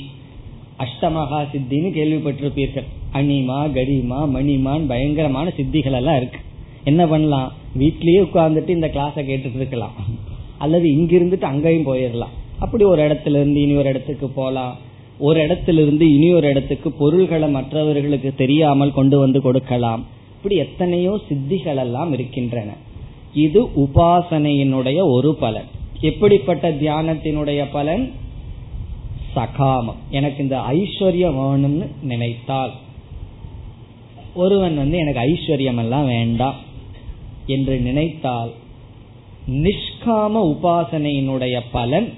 அஷ்டமகா சித்தின்னு கேள்விப்பட்டிருப்பீர்கள். அனிமா கரிமா மணிமான் பயங்கரமான சித்திகள் எல்லாம் இருக்கு. என்ன பண்ணலாம்? வீட்லயே உட்கார்ந்துட்டு இந்த கிளாஸை கேட்டுட்டு இருக்கலாம். அல்லது இங்கிருந்துட்டு அங்கேயும் போயிடலாம் அப்படி ஒரு இடத்துல இருந்து இனி ஒரு இடத்துக்கு போகலாம் ஒரு இடத்திலிருந்து இனி ஒரு இடத்துக்கு பொருள்களை மற்றவர்களுக்கு தெரியாமல் கொண்டு வந்து கொடுக்கலாம். இப்படி எத்தனையோ சித்திகள் எல்லாம் இருக்கின்றன. இது உபாசனையினுடைய ஒரு பலன். எப்படிப்பட்ட தியானத்தினுடைய பலன்? சகாமம். எனக்கு இந்த ஐஸ்வர்யம் வேணும்னு நினைத்தால் ஒருவன் வந்து எனக்கு ஐஸ்வர்யம் எல்லாம் வேண்டாம் என்று நினைத்தால் நிஷ்காம உபாசனையினுடைய பலன்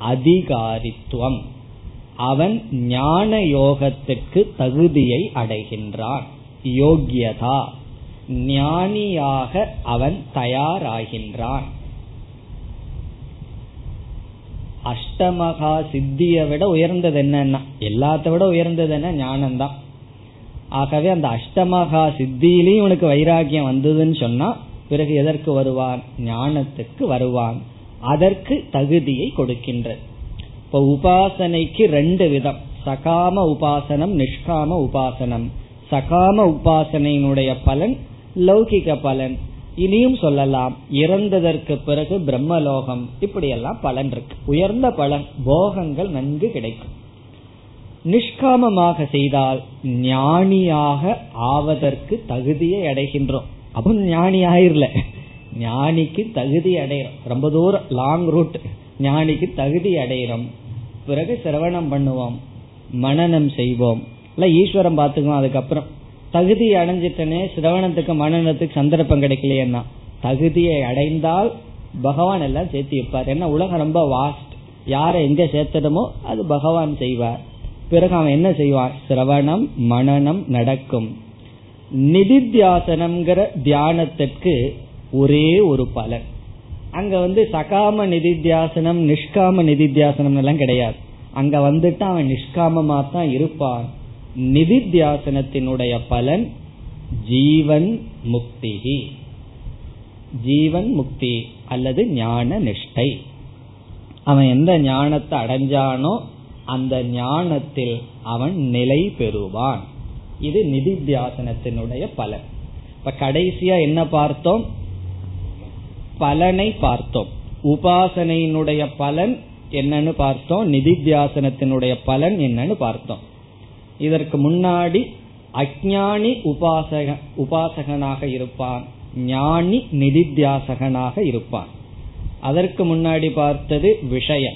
அதிகாரித்துவம். அவன் ஞான யோகத்துக்கு தகுதியை அடைகின்றான். யோகியதா. ஞானியாக அவன் தயாராகின்றான். அஷ்டமகா சித்தியை விட உயர்ந்தது என்னன்னா எல்லாத்த விட உயர்ந்தது என்ன? ஞானம்தான். ஆகவே அந்த அஷ்டமகா சித்தியிலையும் உனக்கு வைராகியம் வந்ததுன்னு சொன்னா பிறகு எதற்கு வருவான்? ஞானத்துக்கு வருவான். அதற்கு தகுதியை கொடுக்கின்றது. இப்ப உபாசனைக்கு ரெண்டு விதம். சகாம உபாசனம் நிஷ்காம உபாசனம். சகாம உபாசனையினுடைய பலன் லௌகிக பலன். இனியும் சொல்லலாம் இறந்ததற்கு பிறகு பிரம்மலோகம். இப்படி எல்லாம் பலன் இருக்கு. உயர்ந்த பலன் போகங்கள் நன்கு கிடைக்கும். நிஷ்காமமாக செய்தால் ஞானியாக ஆவதற்கு தகுதியை அடைகின்றோம். அப்போ ஞானி ஆயிரல ஞானிக்கு தகுதி அடையிறோம். ரொம்ப தூரம் லாங் ரூட் ஞானிக்கு தகுதி அடையிறோம். பிறகு சிரவணம் பண்ணுவோம். மனநம் செய்வோம். இல்ல ஈஸ்வரம் பார்த்துக்குவோம் அதுக்கப்புறம். தகுதி அடைஞ்சிட்டனே சிரவணத்துக்கு மனநத்துக்கு சந்தர்ப்பம் கிடைக்கலையேன்னா தகுதியை அடைந்தால் பகவான் எல்லாம் சேர்த்து வைப்பார் ஏன்னா உலகம் ரொம்ப வாஸ்ட் யாரை எங்க சேர்த்தணுமோ அது பகவான் செய்வார். பிறகு அவன் என்ன செய்வான்? சிரவணம் மனநம் நடக்கும். நிதித்தியாசனம்ங்கிற தியானத்திற்கு ஒரே ஒரு பலன். அங்க வந்து சகாம நிதித்தியாசனம் நிஷ்காம நிதித்தியாசனம் எல்லாம் கிடையாது. அங்க வந்துட்டு அவன் நிஷ்காமமா தான் இருப்பான். நிதித்தியாசனத்தினுடைய பலன் ஜீவன் முக்திகி ஜீவன் முக்தி அல்லது ஞான நிஷ்டை. அவன் எந்த ஞானத்தை அடைஞ்சானோ அந்த ஞானத்தில் அவன் நிலை பெறுவான். இது நிதித்தியாசனத்தினுடைய பலன். இப்ப கடைசியா என்ன பார்த்தோம்? பலனை பார்த்தோம். உபாசனையினுடைய பலன் என்னன்னு பார்த்தோம். நிதித்தியாசனத்தினுடைய பலன் என்னன்னு பார்த்தோம். இதற்கு முன்னாடி அஜானி உபாசக உபாசகனாக இருப்பான். ஞானி நிதித்தியாசகனாக இருப்பான். அதற்கு முன்னாடி பார்த்தது விஷயம்.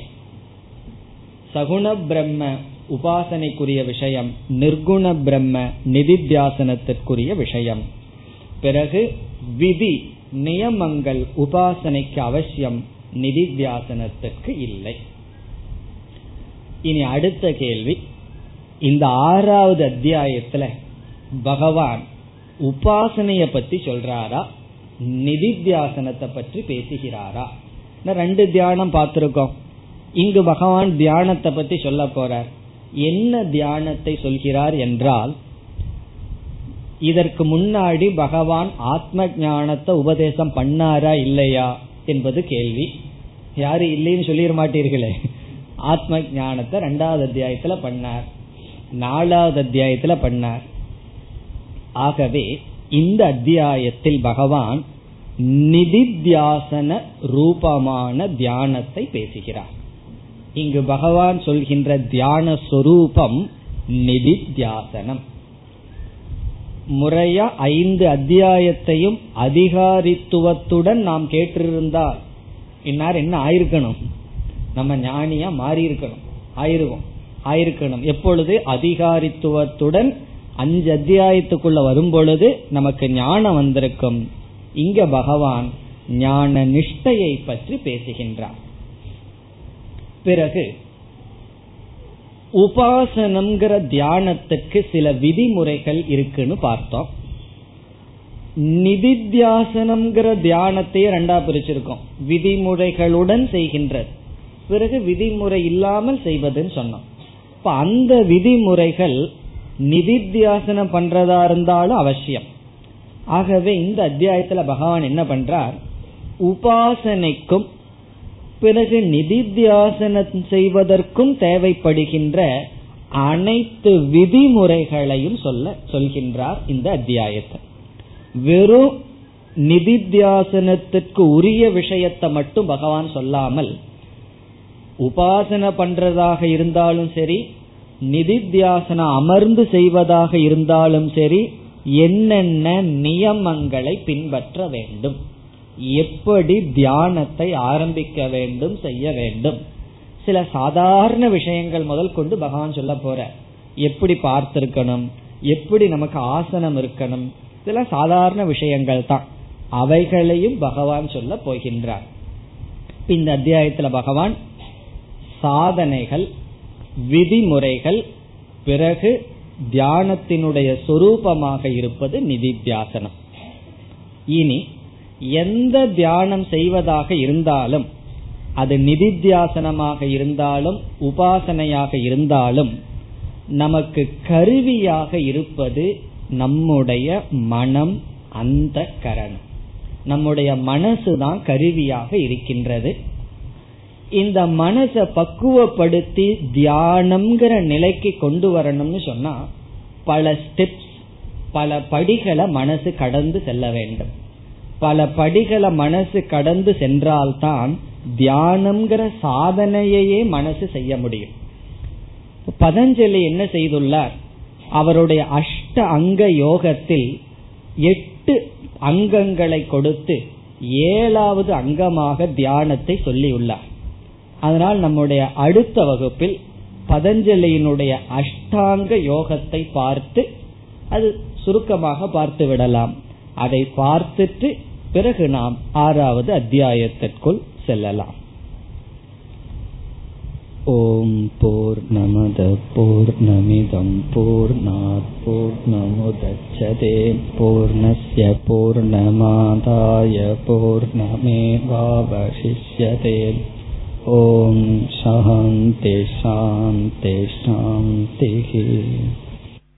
சகுண பிரம்ம உபாசனைக்குரிய விஷயம் நிர்குண பிரம்ம நிதித்தியாசனத்திற்குரிய விஷயம். பிறகு விதி நியமங்கள் உபாசனைக்கு அவசியம் நிதித்தியாசனத்துக்கு இல்லை. இனி அடுத்த கேள்வி. இந்த ஆறாவது அத்தியாயத்துல பகவான் உபாசனைய பத்தி சொல்றாரா? நிதித்தியாசனத்தை பற்றி பேசுகிறாரா? ரெண்டு தியானம் பார்த்திருக்கோம். இங்கு பகவான் தியானத்தை பத்தி சொல்ல போறார். என்ன தியானத்தை சொல்கிறார் என்றால் இதற்கு முன்னாடி பகவான் ஆத்ம ஞானத்தை உபதேசம் பண்ணாரா இல்லையா என்பது கேள்வி. யாரு இல்லைன்னு சொல்லிட மாட்டீர்களே. ஆத்ம ஞானத்தை ரெண்டாவது அத்தியாயத்துல பண்ணார். நாலாவது அத்தியாயத்துல பண்ணார். ஆகவே இந்த அத்தியாயத்தில் பகவான் நிதித்தியாசன ரூபமான தியானத்தை பேசுகிறார். இங்கு பகவான் சொல்கின்ற தியான சொரூபம் நிதித்தியாசனம். முறையா ஐந்து அத்தியாயத்தையும் அதிகாரித்துவத்துடன் நாம் கேட்டிருந்தால் இன்னார் என்ன ஆயிருக்கணும்? நம்ம ஞானியா மாறி இருக்கணும் ஆயிருவோம். ஆயிருக்கணும். எப்பொழுது? அதிகாரித்துவத்துடன் அஞ்சு அத்தியாயத்துக்குள்ள வரும் பொழுது நமக்கு ஞானம் வந்திருக்கும். இங்க பகவான் ஞான நிஷ்டையை பற்றி பேசுகின்றார். பிறகு உபாசனம்ங்கிற தியானத்துக்கு சில விதிமுறைகள் இருக்குன்னு பார்த்தோம். நிதித்தியாசனம்ங்கிற தியானத்தையே ரெண்டா பிரிச்சிருக்கோம். விதிமுறைகளுடன் செய்கின்றது. பிறகு விதிமுறை இல்லாமல் செய்வதுன்னு சொன்னோம். இப்ப அந்த விதிமுறைகள் நிதித்தியாசனம் பண்றதா இருந்தாலும் அவசியம். ஆகவே இந்த அத்தியாயத்துல பகவான் என்ன பண்றார்? உபாசனைக்கும் பிறகு நிதித்தியாசனம் செய்வதற்கும் தேவைப்படுகின்ற அனைத்து விதிமுறைகளையும் சொல்ல சொல்கின்றார் இந்த அத்தியாயத்தை. வெறும் நிதித்தியாசனத்திற்கு உரிய விஷயத்தை மட்டும் பகவான் சொல்லாமல் உபாசனை பண்றதாக இருந்தாலும் சரி நிதித்தியாசனம் அமர்ந்து செய்வதாக இருந்தாலும் சரி என்னென்ன நியமங்களை பின்பற்ற வேண்டும்? எப்படி தியானத்தை ஆரம்பிக்க வேண்டும் செய்ய வேண்டும். சில சாதாரண விஷயங்கள் முதல் கொண்டு பகவான் சொல்ல போற. எப்படி பார்த்திருக்கணும்? எப்படி நமக்கு ஆசனம் இருக்கணும்? சில சாதாரண விஷயங்கள் தான். அவைகளையும் பகவான் சொல்ல போகின்றார். இந்த அத்தியாயத்துல பகவான் சாதனைகள் விதிமுறைகள் பிறகு தியானத்தினுடைய சொரூபமாக இருப்பது நிதித்தியாசனம். இனி எந்த தியானம் செய்வதாக இருந்தாலும் அது நிதித்தியாசனமாக இருந்தாலும் உபாசனையாக இருந்தாலும் நமக்கு கருவியாக இருப்பது நம்முடைய மனம் அந்த கரணம். நம்முடைய மனசு தான் கருவியாக இருக்கின்றது. இந்த மனசை பக்குவப்படுத்தி தியானம்ங்கிற நிலைக்கு கொண்டு வரணும்னு சொன்னா பல ஸ்டெப்ஸ் பல படிகளை மனசு கடந்து செல்ல வேண்டும். பல படிகளை மனசு கடந்து சென்றால்தான் தியானம்ங்கிற சாதனையையே மனசு செய்ய முடியும். பதஞ்சலி என்ன செய்துள்ளார்? அவருடைய அஷ்ட அங்க யோகத்தில் எட்டு அங்கங்களை கொடுத்து ஏழாவது அங்கமாக தியானத்தை சொல்லியுள்ளார். அதனால் நம்முடைய அடுத்த வகுப்பில் பதஞ்சலியினுடைய அஷ்டாங்க யோகத்தை பார்த்து அது சுருக்கமாக பார்த்து விடலாம். அதை பார்த்துட்டு பிறகு நாம் ஆறாவது அத்தியாயத்திற்குள் செல்லலாம் ஓம் போர் நமத போர் நமிதம் போர் நமுதச்சதே பூர்ணய பூர்ணமாதாய பூர்ணமேவாவசிஷ்யதே ॐ शान्ति शान्ति शान्तिः